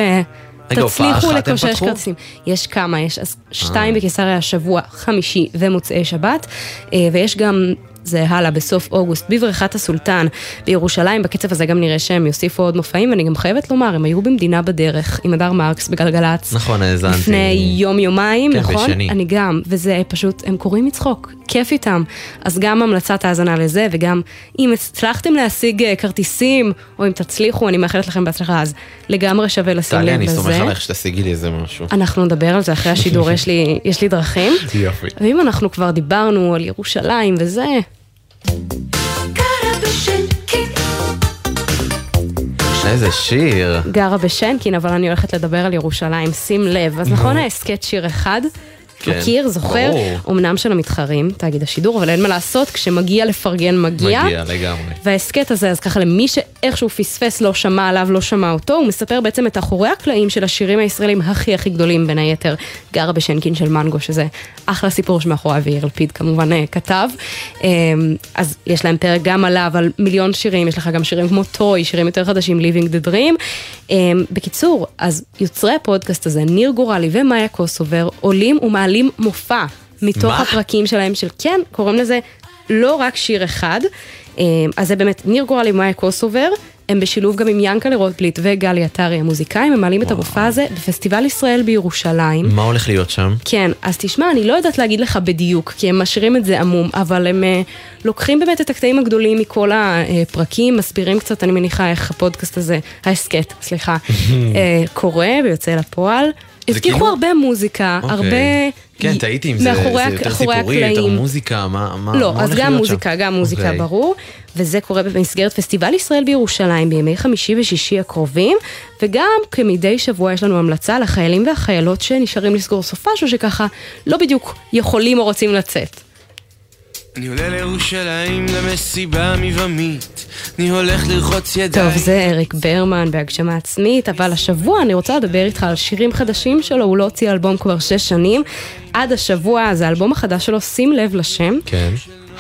תצליחו לקושש? כרטיסים. יש כמה, יש אז שתיים אה. בקיסריה השבוע, חמישי ומוצאי שבת, אה, ויש גם... זה הלאה בסוף אוגוסט, בבריכת הסולטן בירושלים, בקצב הזה גם נראה שהם יוסיפו עוד מופעים, ואני גם חייבת לומר, הם היו במדינה בדרך עם הדר מרקס בגלגלצ. נכון, האזנתי. לפני יום יומיים, כן, נכון? בשני. אני גם, וזה פשוט, הם קוראים מצחוק, כיף איתם. אז גם המלצת האזנה לזה, וגם אם הצלחתם להשיג אה, כרטיסים, או אם תצליחו, אני מאחלת לכם בהצלחה, אז לגמרי שווה לשים לב טלי, לזה. אני סומך עלייך שתשיגי לי איזה משהו. אנחנו נדבר על זה אחרי השידור, <laughs> יש לי, יש לי דרכים. יופי. ואם אנחנו כבר דיברנו על ירושלים וזה, איזה שיר. גרה בשנקין, אבל אני הולכת לדבר על ירושלים, שים לב. אז נכון ההסכת שיר אחד? כן, מכיר, זוכר? ברור. אמנם של המתחרים, תאגיד השידור, אבל אין מה לעשות, כשמגיע לפרגן מגיע. מגיע לגמרי. וההסכת הזה, אז ככה למי ש... איכשהו פספס, לא שמע עליו, לא שמע אותו, הוא מספר בעצם את אחורי הקלעים של השירים הישראלים הכי הכי גדולים, בין היתר גרה בשנקין של מנגו, שזה אחלה סיפור שמאחוריו יאיר לפיד כמובן אה, כתב. אה, אז יש להם פרק גם עליו, על מיליון שירים, יש לך גם שירים כמו טוי, שירים יותר חדשים, Living the Dream. אה, בקיצור, אז יוצרי הפודקאסט הזה, ניר גורלי ומאיה קוסובר, עולים ומעלים מופע מתוך מה? הפרקים שלהם של כן, קוראים לזה לא רק שיר אחד. אה, אז זה באמת ניר גורלי ומאיה קוסובר. הם בשילוב גם עם ינקלה רוטבליט וגלי עטרי המוזיקאים, הם מעלים את המופע הזה בפסטיבל ישראל בירושלים. מה הולך להיות שם? כן, אז תשמע, אני לא יודעת להגיד לך בדיוק, כי הם משאירים את זה עמום, אבל הם אה, לוקחים באמת את הקטעים הגדולים מכל הפרקים, מסבירים קצת, אני מניחה, איך הפודקאסט הזה, ההסכת, סליחה, <laughs> אה, קורה ויוצא לפועל. הבטיחו כאילו- הרבה מוזיקה, אוקיי. הרבה... כן, טעיתי אם זה יותר סיפורי, יותר. מוזיקה, מה מה- לא, מה אז הולך גם להיות שם? מוזיקה, גם מוזיקה, אוקיי. ברור. וזה קורה במסגרת פסטיבל ישראל בירושלים בימי חמישי ושישי הקרובים, וגם כמדי שבוע יש לנו המלצה לחיילים והחיילות שנשארים לסגור סופש, או שככה לא בדיוק יכולים או רוצים לצאת. אני עולה לירושלים למסיבה מבמית, אני הולך לרחוץ ידיים. טוב, זה אריק ברמן בהגשמה עצמית, אבל השבוע אני רוצה לדבר איתך על שירים חדשים שלו, הוא לא הוציא אלבום כבר שש שנים. עד השבוע, זה האלבום החדש שלו, שים לב לשם. כן.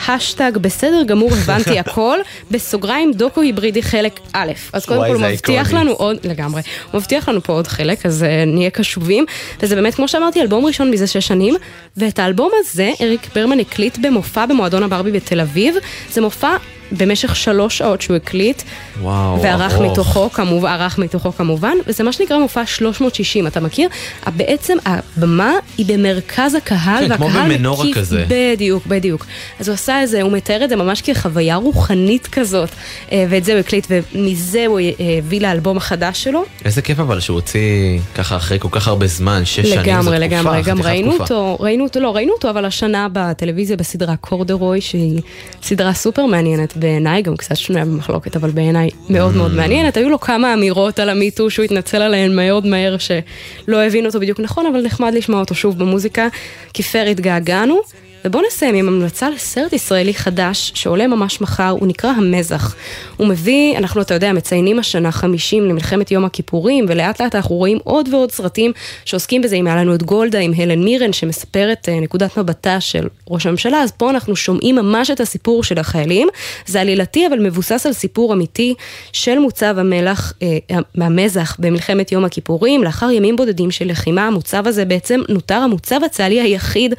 השטג בסדר גמור הבנתי הכל, בסוגריים דוקו היברידי חלק א'. אז קודם כל הוא מבטיח. לנו עוד, לגמרי, הוא מבטיח לנו פה עוד חלק, אז uh, נהיה קשובים. וזה באמת, כמו שאמרתי, אלבום ראשון מזה שש שנים, ואת האלבום הזה אריק ברמן הקליט במופע במועדון הברבי בתל אביב. זה מופע במשך שלוש שעות שהוא הקליט. וואו, וערך ארוך. מתוכו, כמובן, ערך מתוכו כמובן, וזה מה שנקרא מופע 360, אתה מכיר? בעצם הבמה היא במרכז הקהל, כן, כמו והקהל במנורה מקיף- כזה. בדיוק, בדיוק. אז הוא עשה את זה, הוא מתאר את זה ממש כחוויה רוחנית כזאת, אה, ואת זה הוא הקליט, ומזה הוא אה, הביא לאלבום החדש שלו. איזה כיף אבל שהוא הוציא ככה אחרי כל כך הרבה זמן, שש שנים, זו תקופה, לגמרי, לגמרי, גם ראינו תקופה. אותו, ראינו אותו, לא, ראינו אותו, אבל השנה בטלוויזיה בסדרה קורדרוי, שהיא סדרה סופר מעניינת בעיניי, גם קצת שנויה במחלוקת, אבל בעיניי מאוד. מאוד מעניינת. היו לו כמה אמירות על המיטו שהוא התנצל עליהן מאוד מהר, שלא הבין אותו בדיוק נכון, אבל נחמד לשמוע אותו שוב במוזיקה, כי פייר התגעגענו. ובואו נסיים עם המלצה לסרט ישראלי חדש שעולה ממש מחר, הוא נקרא המזח. הוא מביא, אנחנו, אתה יודע, מציינים השנה 50 למלחמת יום הכיפורים, ולאט לאט אנחנו רואים עוד ועוד סרטים שעוסקים בזה. אם היה לנו את גולדה עם הלן מירן, שמספרת אה, נקודת מבטה של ראש הממשלה, אז פה אנחנו שומעים ממש את הסיפור של החיילים. זה עלילתי, אבל מבוסס על סיפור אמיתי של מוצב המלח, אה, מהמזח במלחמת יום הכיפורים. לאחר ימים בודדים של לחימה, המוצב הזה בעצם נותר המוצב הצה"לי היחיד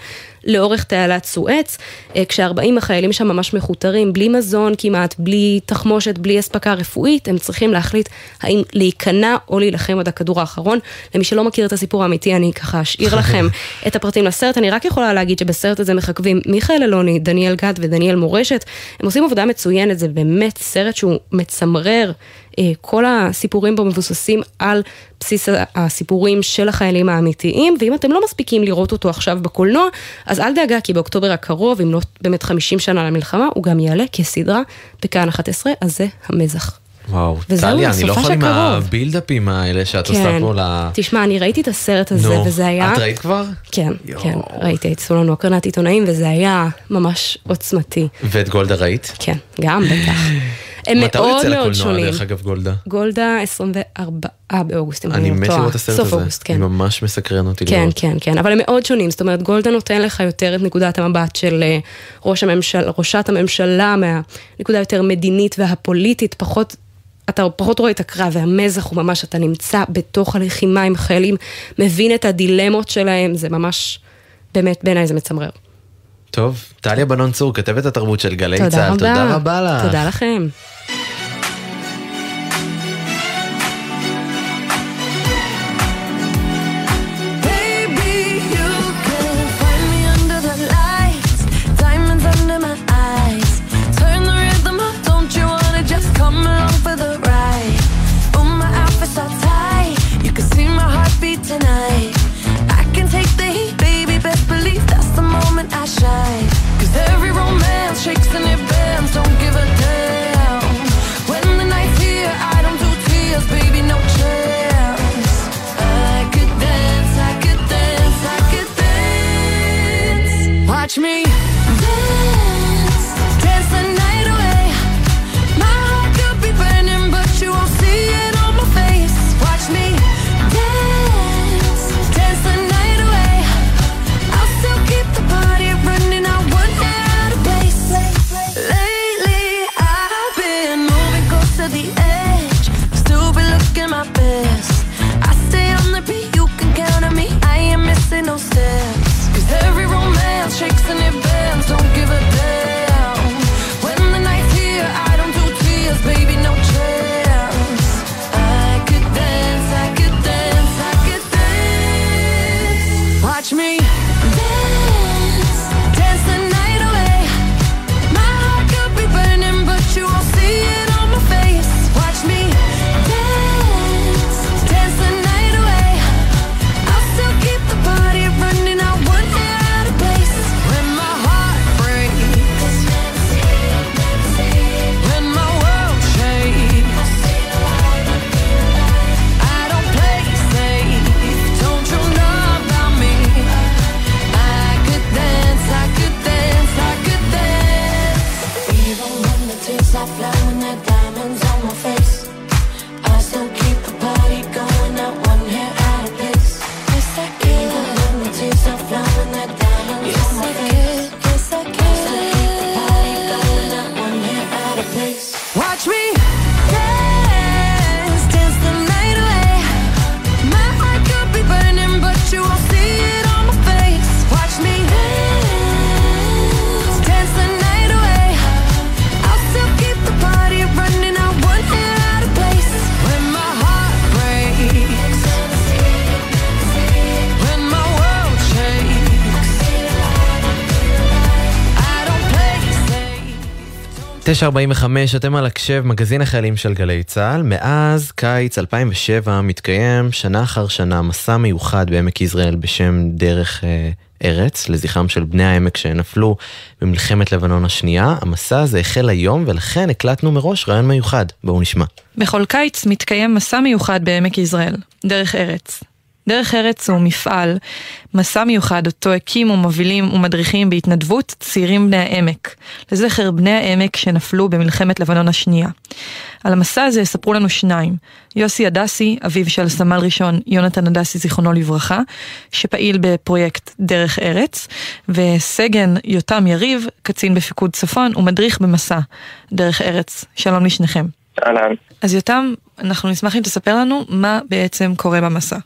לאורך תעלת סואץ, אה, כש-40 החיילים שם ממש מכותרים, בלי מזון כמעט, בלי תחמושת, בלי אספקה רפואית, הם צריכים להחליט האם להיכנע או להילחם עד הכדור האחרון. למי שלא מכיר את הסיפור האמיתי, אני ככה אשאיר <laughs> לכם את הפרטים לסרט. אני רק יכולה להגיד שבסרט הזה מחכבים מיכאל אלוני, דניאל גת ודניאל מורשת. הם עושים עבודה מצוינת, זה באמת סרט שהוא מצמרר. אה, כל הסיפורים בו מבוססים על בסיס הסיפורים של החיילים האמיתיים, ואם אתם לא מספיקים לראות אותו עכשיו בקולנוע, אז אל דאגה, כי באוקטובר הקרוב, אם לא באמת 50 שנה למלחמה, הוא גם יעלה כסדרה בכאן 11, אז זה המזח. וואו, טליה, אני לא יכול עם. הבילדאפים האלה שאת עושה פה ל... תשמע, אני ראיתי את הסרט הזה, נו, וזה היה... את ראית כבר? כן, כן, ראיתי, עשו לנו הקרנת עיתונאים, וזה היה ממש עוצמתי. ואת גולדה ראית? כן, גם בטח. הם מתי הוא מאוד יוצא מאוד לקולנוע, שונים. דרך אגב, גולדה? גולדה 24 באוגוסט, אם אני אני לא מת טועה. לראות את הסרט סוף הזה. אוגוסט, כן. אני ממש מסקרן אותי כן, לראות. כן, כן, אבל הם מאוד שונים, זאת אומרת גולדה נותן לך יותר את נקודת המבט של אה, ראש הממשלה, ראשת הממשלה, מהנקודה יותר מדינית והפוליטית, פחות, אתה פחות רואה את הקרב והמזח הוא ממש, אתה נמצא בתוך הלחימה עם חיילים, מבין את הדילמות שלהם, זה ממש, באמת בעיניי זה מצמרר. טוב, טליה בנון צור, כתבת התרבות של גלי צה"ל. תודה רבה לך. תודה לכם. 9.45, אתם על הקשב, מגזין החיילים של גלי צה"ל. מאז קיץ 2007 מתקיים שנה אחר שנה מסע מיוחד בעמק יזרעאל בשם דרך אה, ארץ, לזכרם של בני העמק שנפלו במלחמת לבנון השנייה. המסע הזה החל היום ולכן הקלטנו מראש רעיון מיוחד. בואו נשמע. בכל קיץ מתקיים מסע מיוחד בעמק יזרעאל, דרך ארץ. דרך ארץ הוא מפעל, מסע מיוחד אותו הקימו, מובילים ומדריכים בהתנדבות צעירים בני העמק, לזכר בני העמק שנפלו במלחמת לבנון השנייה. על המסע הזה יספרו לנו שניים, יוסי הדסי, אביו של סמל ראשון יונתן הדסי זיכרונו לברכה, שפעיל בפרויקט דרך ארץ, וסגן יותם יריב, קצין בפיקוד צפון ומדריך במסע דרך ארץ. שלום לשניכם. אהלן. אז יותם, אנחנו נשמח אם תספר לנו מה בעצם קורה במסע.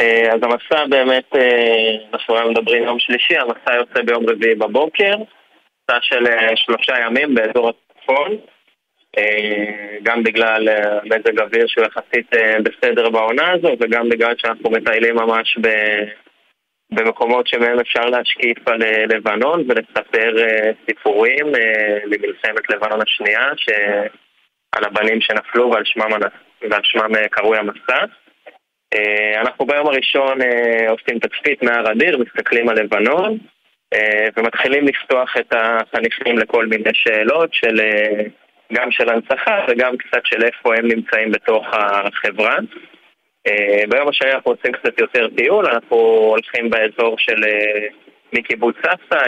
אה, אז המסע באמת, אה, אנחנו היום מדברים יום שלישי, המסע יוצא ביום רביעי בבוקר, מסע של אה, שלושה ימים באזור הצפון, גם בגלל מזג אוויר שהוא יחסית בסדר בעונה הזו, וגם בגלל שאנחנו מטיילים ממש. במקומות שמהם אפשר להשקיף על לבנון ולספר סיפורים ממלחמת לבנון השנייה. על הבנים שנפלו ועל שמם, ועל שמם קרוי המסע. אה, אנחנו ביום הראשון אה, עושים תצפית מהר אדיר, מסתכלים על לבנון אה, ומתחילים לפתוח את החניכים לכל מיני שאלות של גם של הנצחה וגם קצת של איפה הם נמצאים בתוך החברה. ביום השני אנחנו עושים קצת יותר טיול, אנחנו הולכים באזור של מקיבוץ סאסא,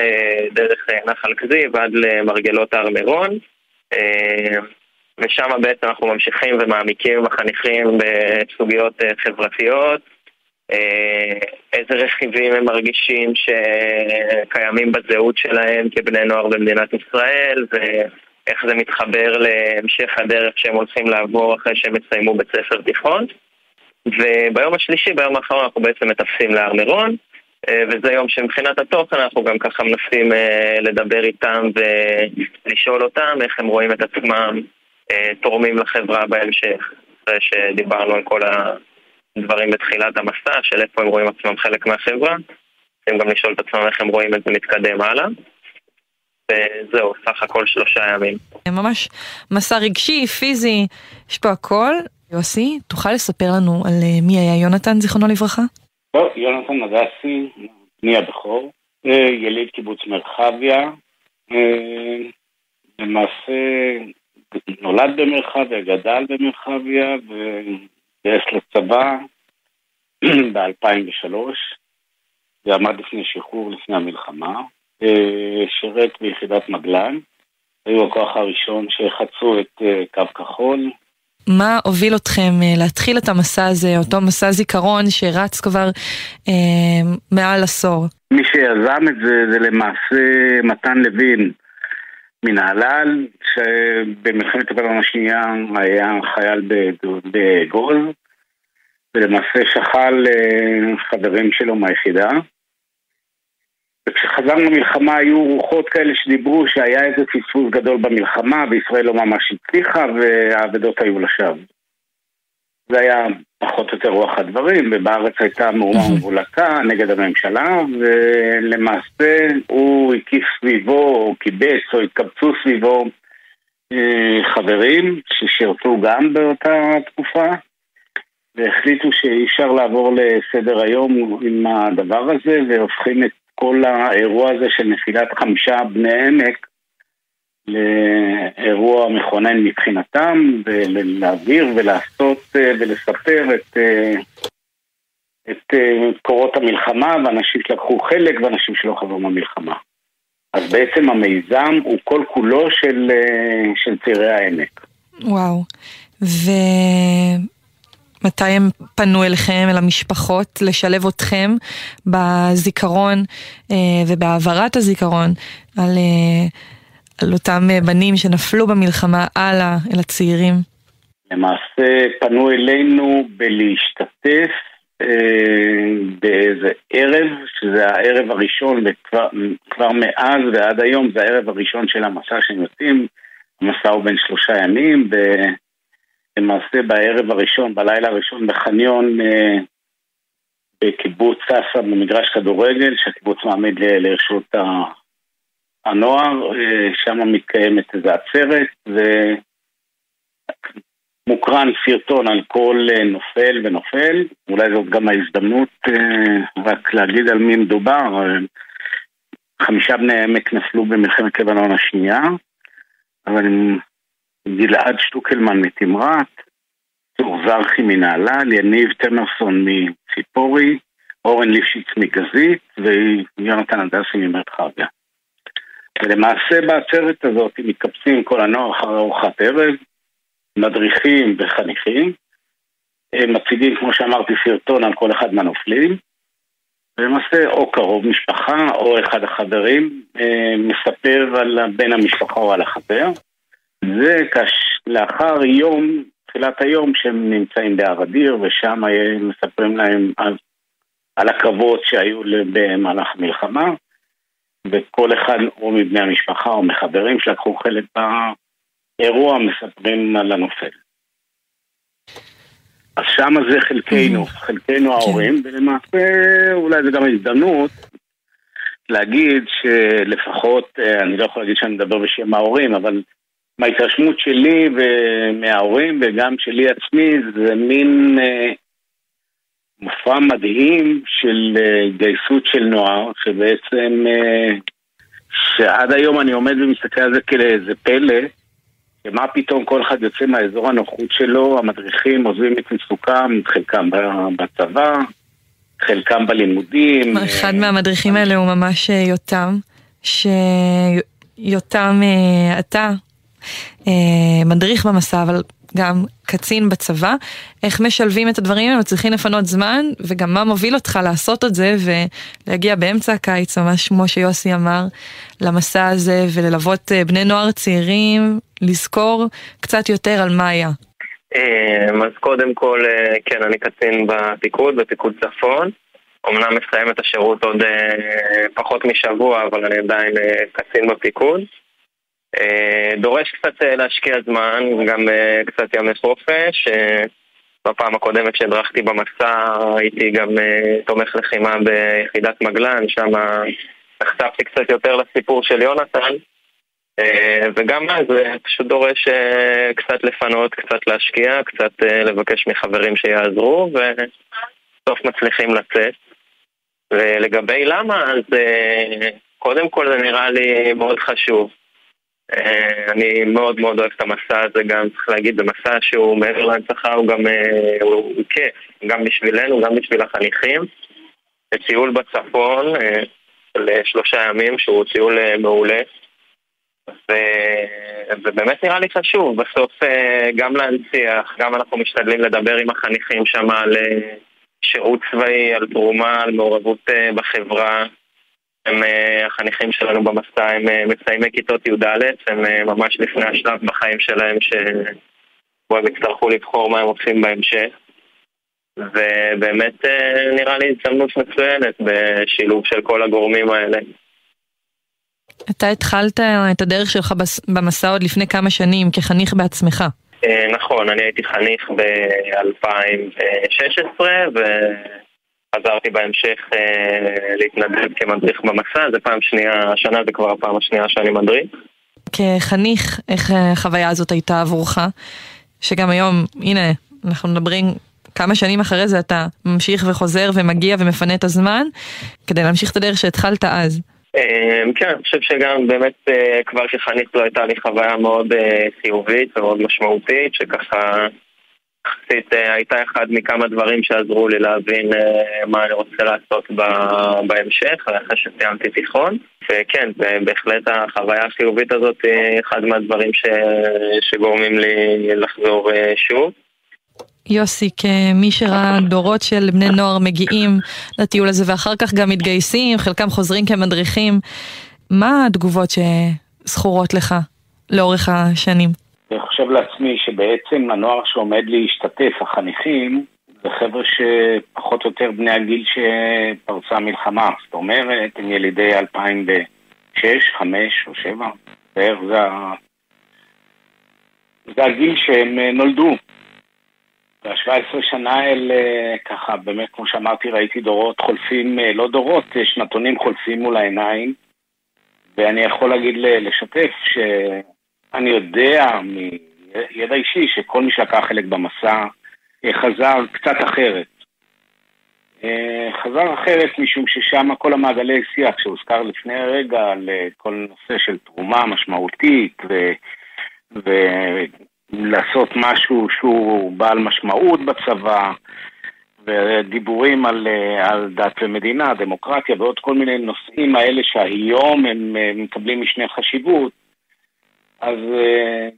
דרך נחל כזיב עד למרגלות הר מירון. ושם בעצם אנחנו ממשיכים ומעמיקים עם החניכים בסוגיות אה, חברתיות, אה, איזה רכיבים הם מרגישים שקיימים בזהות שלהם כבני נוער במדינת ישראל, ואיך זה מתחבר להמשך הדרך שהם הולכים לעבור אחרי שהם יסיימו בית ספר תיכון. וביום השלישי, ביום האחרון, אנחנו בעצם מטפסים להר מירון, אה, וזה יום שמבחינת התוכן אנחנו גם ככה מנסים לדבר איתם ולשאול אותם איך הם רואים את עצמם תורמים לחברה בהמשך. אחרי שדיברנו על כל הדברים בתחילת המסע, של איפה הם רואים עצמם חלק מהחברה, צריכים גם לשאול את עצמם איך הם רואים את זה מתקדם הלאה. וזהו, סך הכל שלושה ימים. ממש מסע רגשי, פיזי, יש פה הכל. יוסי, תוכל לספר לנו על אה, מי היה יונתן, זיכרונו לברכה? טוב, יונתן הדסי, בני הבכור, אה, יליד קיבוץ מרחביה. למעשה נולד במרחביה, גדל במרחביה והתגייס לצבא ב-2003 ועמד לפני שחרור לפני המלחמה. אה, שירת ביחידת מגלן, היו הכוח הראשון שחצו את אה, קו כחול. מה הוביל אתכם אה, להתחיל את המסע הזה, אותו מסע זיכרון שרץ כבר אה, מעל עשור? מי שיזם את זה זה למעשה מתן לוין, מנהלל, שבמלחמת לבנון השנייה היה חייל בגוז, ולמעשה שכל אה, חברים שלו מהיחידה. וכשחזרנו למלחמה היו רוחות כאלה שדיברו שהיה איזה פספוס גדול במלחמה וישראל לא ממש הצליחה והאבדות היו לשווא. זה היה פחות או יותר רוח הדברים, ובארץ הייתה מהומה מבולקה נגד הממשלה, ולמעשה הוא הקיף סביבו, או קיבץ, או התקבצו סביבו אה, חברים ששירתו גם באותה תקופה, והחליטו שאי אפשר לעבור לסדר היום עם הדבר הזה, והופכים את כל האירוע הזה של נפילת חמישה בני עמק לאירוע מכונן מבחינתם, ולהעביר ולעשות אה, ולספר את, אה, את אה, קורות המלחמה, ואנשים שלקחו חלק ואנשים שלא חזרו מהמלחמה. אז בעצם המיזם הוא כל כולו של, של צעירי העמק. וואו. ומתי הם פנו אליכם, אל המשפחות, לשלב אתכם בזיכרון ובהעברת הזיכרון על על אותם אה, בנים שנפלו במלחמה הלאה אל הצעירים? למעשה פנו אלינו בלהשתתף אה, באיזה ערב, שזה הערב הראשון, וכבר מאז ועד היום זה הערב הראשון של המסע שהם יוצאים. המסע הוא בין שלושה ימים, ולמעשה בערב הראשון, בלילה הראשון בחניון אה, בקיבוץ סאסא במגרש כדורגל, שהקיבוץ מעמיד לרשות הנוער, אה, שם מתקיימת איזו עצרת, ומוקרן סרטון על כל אה, נופל ונופל, אולי זאת גם ההזדמנות אה, רק להגיד על מי מדובר. חמישה בני העמק נפלו במלחמת לבנון השנייה, אבל גלעד שטוקלמן מתמרת, צור זרחי מנהלל, יניב תמרסון מציפורי, אורן ליפשיץ מגזית ויונתן הדסי ממרחביה. ולמעשה בעצרת הזאת מתקבצים כל הנוער אחרי ארוחת ערב, מדריכים וחניכים, הם מציגים, כמו שאמרתי, סרטון על כל אחד מהנופלים, ולמעשה או קרוב משפחה או אחד החברים אה, מספר על בן המשפחה או על החבר. זה כש... לאחר יום, תחילת היום, שהם נמצאים בהר אדיר, ושם מספרים להם על, על הקרבות שהיו במהלך המלחמה, וכל אחד או מבני המשפחה או מחברים שלקחו חלק באירוע מספרים על הנופל. אז שם זה חלקנו, חלקנו ההורים, ולמעשה אולי זו גם הזדמנות להגיד שלפחות, אה, אני לא יכול להגיד שאני מדבר בשם ההורים, אבל מההתרשמות שלי ומההורים וגם שלי עצמי זה מין אה, מופע מדהים של אה, התגייסות של נוער, שבעצם, אה, שעד היום אני עומד ומסתכל על זה כאיזה פלא, שמה פתאום כל אחד יוצא מהאזור הנוחות שלו, המדריכים עוזבים את עיסוקם, חלקם בצבא, חלקם בלימודים. אחד מהמדריכים האלה הוא ממש אה, יותם, שיותם אה, אתה אה, מדריך במסע, אבל גם קצין בצבא, איך משלבים את הדברים האלה, צריכים לפנות זמן, וגם מה מוביל אותך לעשות את זה, ולהגיע באמצע הקיץ, ממש כמו שיוסי אמר, למסע הזה, וללוות אה, בני נוער צעירים, לזכור קצת יותר על מה היה. אה, אז קודם כל, אה, כן, אני קצין בפיקוד, בפיקוד צפון. אמנם מסיים את השירות עוד פחות משבוע, אבל אני עדיין קצין בפיקוד. אה, דורש קצת אה, להשקיע זמן, גם אה, קצת ימי חופש. בפעם הקודמת שהדרכתי במסע הייתי גם תומך לחימה ביחידת מגלן, שם נחשפתי קצת יותר לסיפור של יונתן. וגם אז זה פשוט דורש קצת לפנות, קצת להשקיע, קצת לבקש מחברים שיעזרו, ובסוף מצליחים לצאת. ולגבי למה, אז קודם כל זה נראה לי מאוד חשוב. אה, אני מאוד מאוד אוהב את המסע הזה, גם צריך להגיד, זה מסע שהוא מעבר להנצחה, הוא גם אה, הוא, כיף, גם בשבילנו, גם בשביל החניכים. טיול בצפון אה, של אה, שלושה ימים, שהוא טיול מעולה. ו... ובאמת נראה לי חשוב, בסוף גם להנציח, גם אנחנו משתדלים לדבר עם החניכים שם על שירות צבאי, על תרומה, על מעורבות בחברה. הם, אה, החניכים שלנו במסע הם אה, מסיימי כיתות י"א, הם אה, ממש לפני השלב בחיים שלהם שבו הם יצטרכו לבחור מה הם עושים בהמשך. ובאמת אה, נראה לי הזדמנות מצוינת בשילוב של כל הגורמים האלה. אתה התחלת את הדרך שלך במסע עוד לפני כמה שנים, כחניך בעצמך. נכון, אני הייתי חניך ב-2016 וחזרתי בהמשך אה, להתנדב כמדריך במסע, זה פעם שנייה, השנה זה כבר הפעם השנייה שאני מדריך. כחניך, איך אה, החוויה הזאת הייתה עבורך? שגם היום, הנה, אנחנו מדברים כמה שנים אחרי זה, אתה ממשיך וחוזר ומגיע ומפנה את הזמן, כדי להמשיך את הדרך שהתחלת אז. אה, כן, אני חושב שגם באמת אה, כבר כחניך זו הייתה לי חוויה מאוד חיובית ומאוד משמעותית, שככה יחסית אה, הייתה אחד מכמה דברים שעזרו לי להבין אה, מה אני רוצה לעשות בהמשך, אחרי שסיימתי תיכון. וכן, בהחלט החוויה החיובית הזאת היא אחד מהדברים ש... שגורמים לי לחזור אה, שוב. יוסי, כמי שראה דורות של בני נוער מגיעים לטיול הזה ואחר כך גם מתגייסים, חלקם חוזרים כמדריכים, מה התגובות שזכורות לך לאורך השנים? אני חושב לעצמי שבעצם הנוער שעומד להשתתף, החניכים, זה חבר'ה שפחות או יותר בני הגיל שפרצה המלחמה. זאת אומרת, הם ילידי 2006, 5 או 7, בערך זה. זה הגיל שהם אה, נולדו. וה-17 שנה האלה, ככה, באמת, כמו שאמרתי, ראיתי דורות חולפים, אה, לא דורות, אה, שנתונים חולפים מול העיניים. ואני יכול להגיד, לשתף שאני יודע מידע אישי שכל מי שלקח חלק במסע אה, חזר קצת אחרת. אה, חזר אחרת משום ששם כל המעגלי שיח שהוזכר לפני רגע על אה, כל נושא של תרומה משמעותית ו... ולעשות משהו שהוא בעל משמעות בצבא ודיבורים על, על דת ומדינה, דמוקרטיה ועוד כל מיני נושאים האלה שהיום הם מקבלים משנה חשיבות אז אה,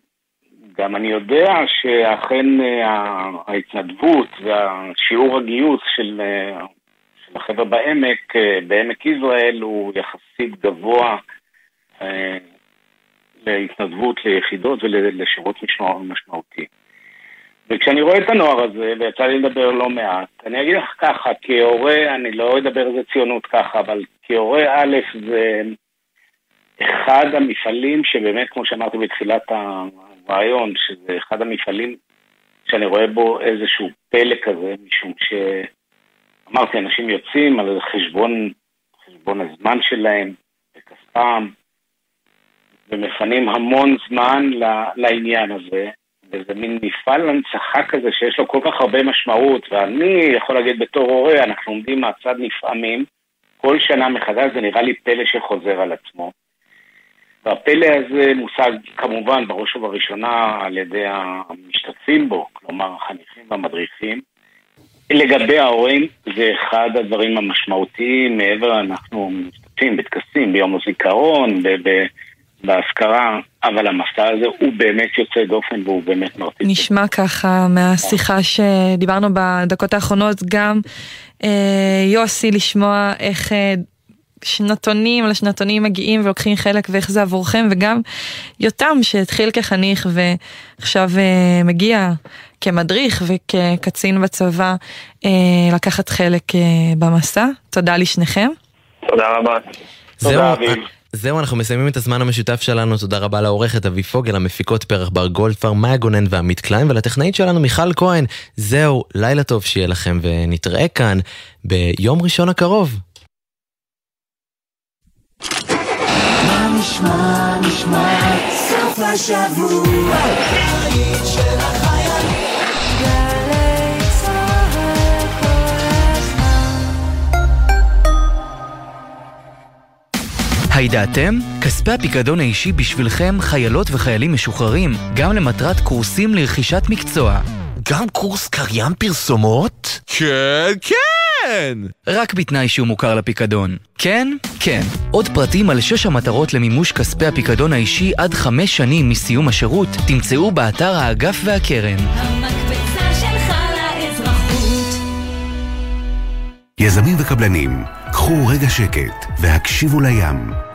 גם אני יודע שאכן אה, ההתנדבות והשיעור הגיוס של, אה, של החבר'ה בעמק, בעמק יזרעאל, הוא יחסית גבוה להתנדבות ליחידות ולשירות משמע- משמעותי. וכשאני רואה את הנוער הזה, ויצא לי לדבר לא מעט, אני אגיד לך ככה, כהורה, אני לא אדבר על זה ציונות ככה, אבל כהורה א' זה אחד המפעלים שבאמת, כמו שאמרתי בתחילת הרעיון, שזה אחד המפעלים שאני רואה בו איזשהו פלא כזה, משום שאמרתי, אנשים יוצאים על חשבון, חשבון הזמן שלהם, בכספם, ומפנים המון זמן לעניין הזה, וזה מין מפעל הנצחה כזה שיש לו כל כך הרבה משמעות, ואני יכול להגיד בתור הורה, אנחנו עומדים מהצד נפעמים, כל שנה מחדש זה נראה לי פלא שחוזר על עצמו. והפלא הזה מושג כמובן בראש ובראשונה על ידי המשתתפים בו, כלומר החניכים והמדריכים. לגבי ההורים זה אחד הדברים המשמעותיים, מעבר אנחנו משתתפים בטקסים ביום הזיכרון, באזכרה, אבל המסע הזה הוא באמת יוצא דופן והוא באמת מרטיב. נשמע ככה מהשיחה שדיברנו בדקות האחרונות, גם אה, יוסי לשמוע איך אה, שנתונים על שנתונים מגיעים ולוקחים חלק ואיך זה עבורכם, וגם יותם שהתחיל כחניך ועכשיו אה, מגיע כמדריך וכקצין בצבא אה, לקחת חלק אה, במסע. תודה לשניכם. תודה רבה. זהו, זהו, אנחנו מסיימים את הזמן המשותף שלנו, תודה רבה לעורכת אבי פוגל, המפיקות פרח בר גולדפר, מאיה גונן ועמית קליין, ולטכנאית שלנו מיכל כהן. זהו, לילה טוב שיהיה לכם, ונתראה כאן ביום ראשון הקרוב. נשמע, נשמע, סוף השבוע, בית של החיילים. הידעתם? כספי הפיקדון האישי בשבילכם, חיילות וחיילים משוחררים, גם למטרת קורסים לרכישת מקצוע. גם קורס קריין פרסומות? כן, כן! רק בתנאי שהוא מוכר לפיקדון. כן? כן. עוד פרטים על שש המטרות למימוש כספי הפיקדון האישי עד חמש שנים מסיום השירות, תמצאו באתר האגף והקרן. המקפצה שלך לאזרחות. יזמים וקבלנים, קחו רגע שקט והקשיבו לים.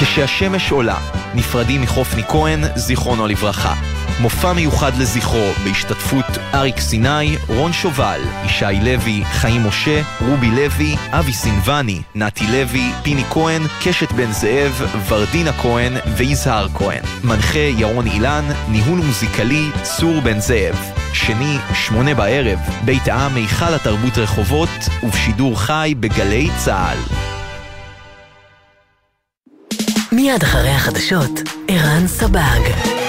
כשהשמש עולה נפרדים מחופני כהן, זיכרונו לברכה. מופע מיוחד לזכרו, בהשתתפות אריק סיני, רון שובל, ישי לוי, חיים משה, רובי לוי, אבי סינבני, נתי לוי, פיני כהן, קשת בן זאב, ורדינה כהן ויזהר כהן. מנחה ירון אילן, ניהול מוזיקלי, צור בן זאב. שני, שמונה בערב, בית העם היכל התרבות רחובות, ובשידור חי בגלי צה"ל. מיד אחרי החדשות, ערן סבג.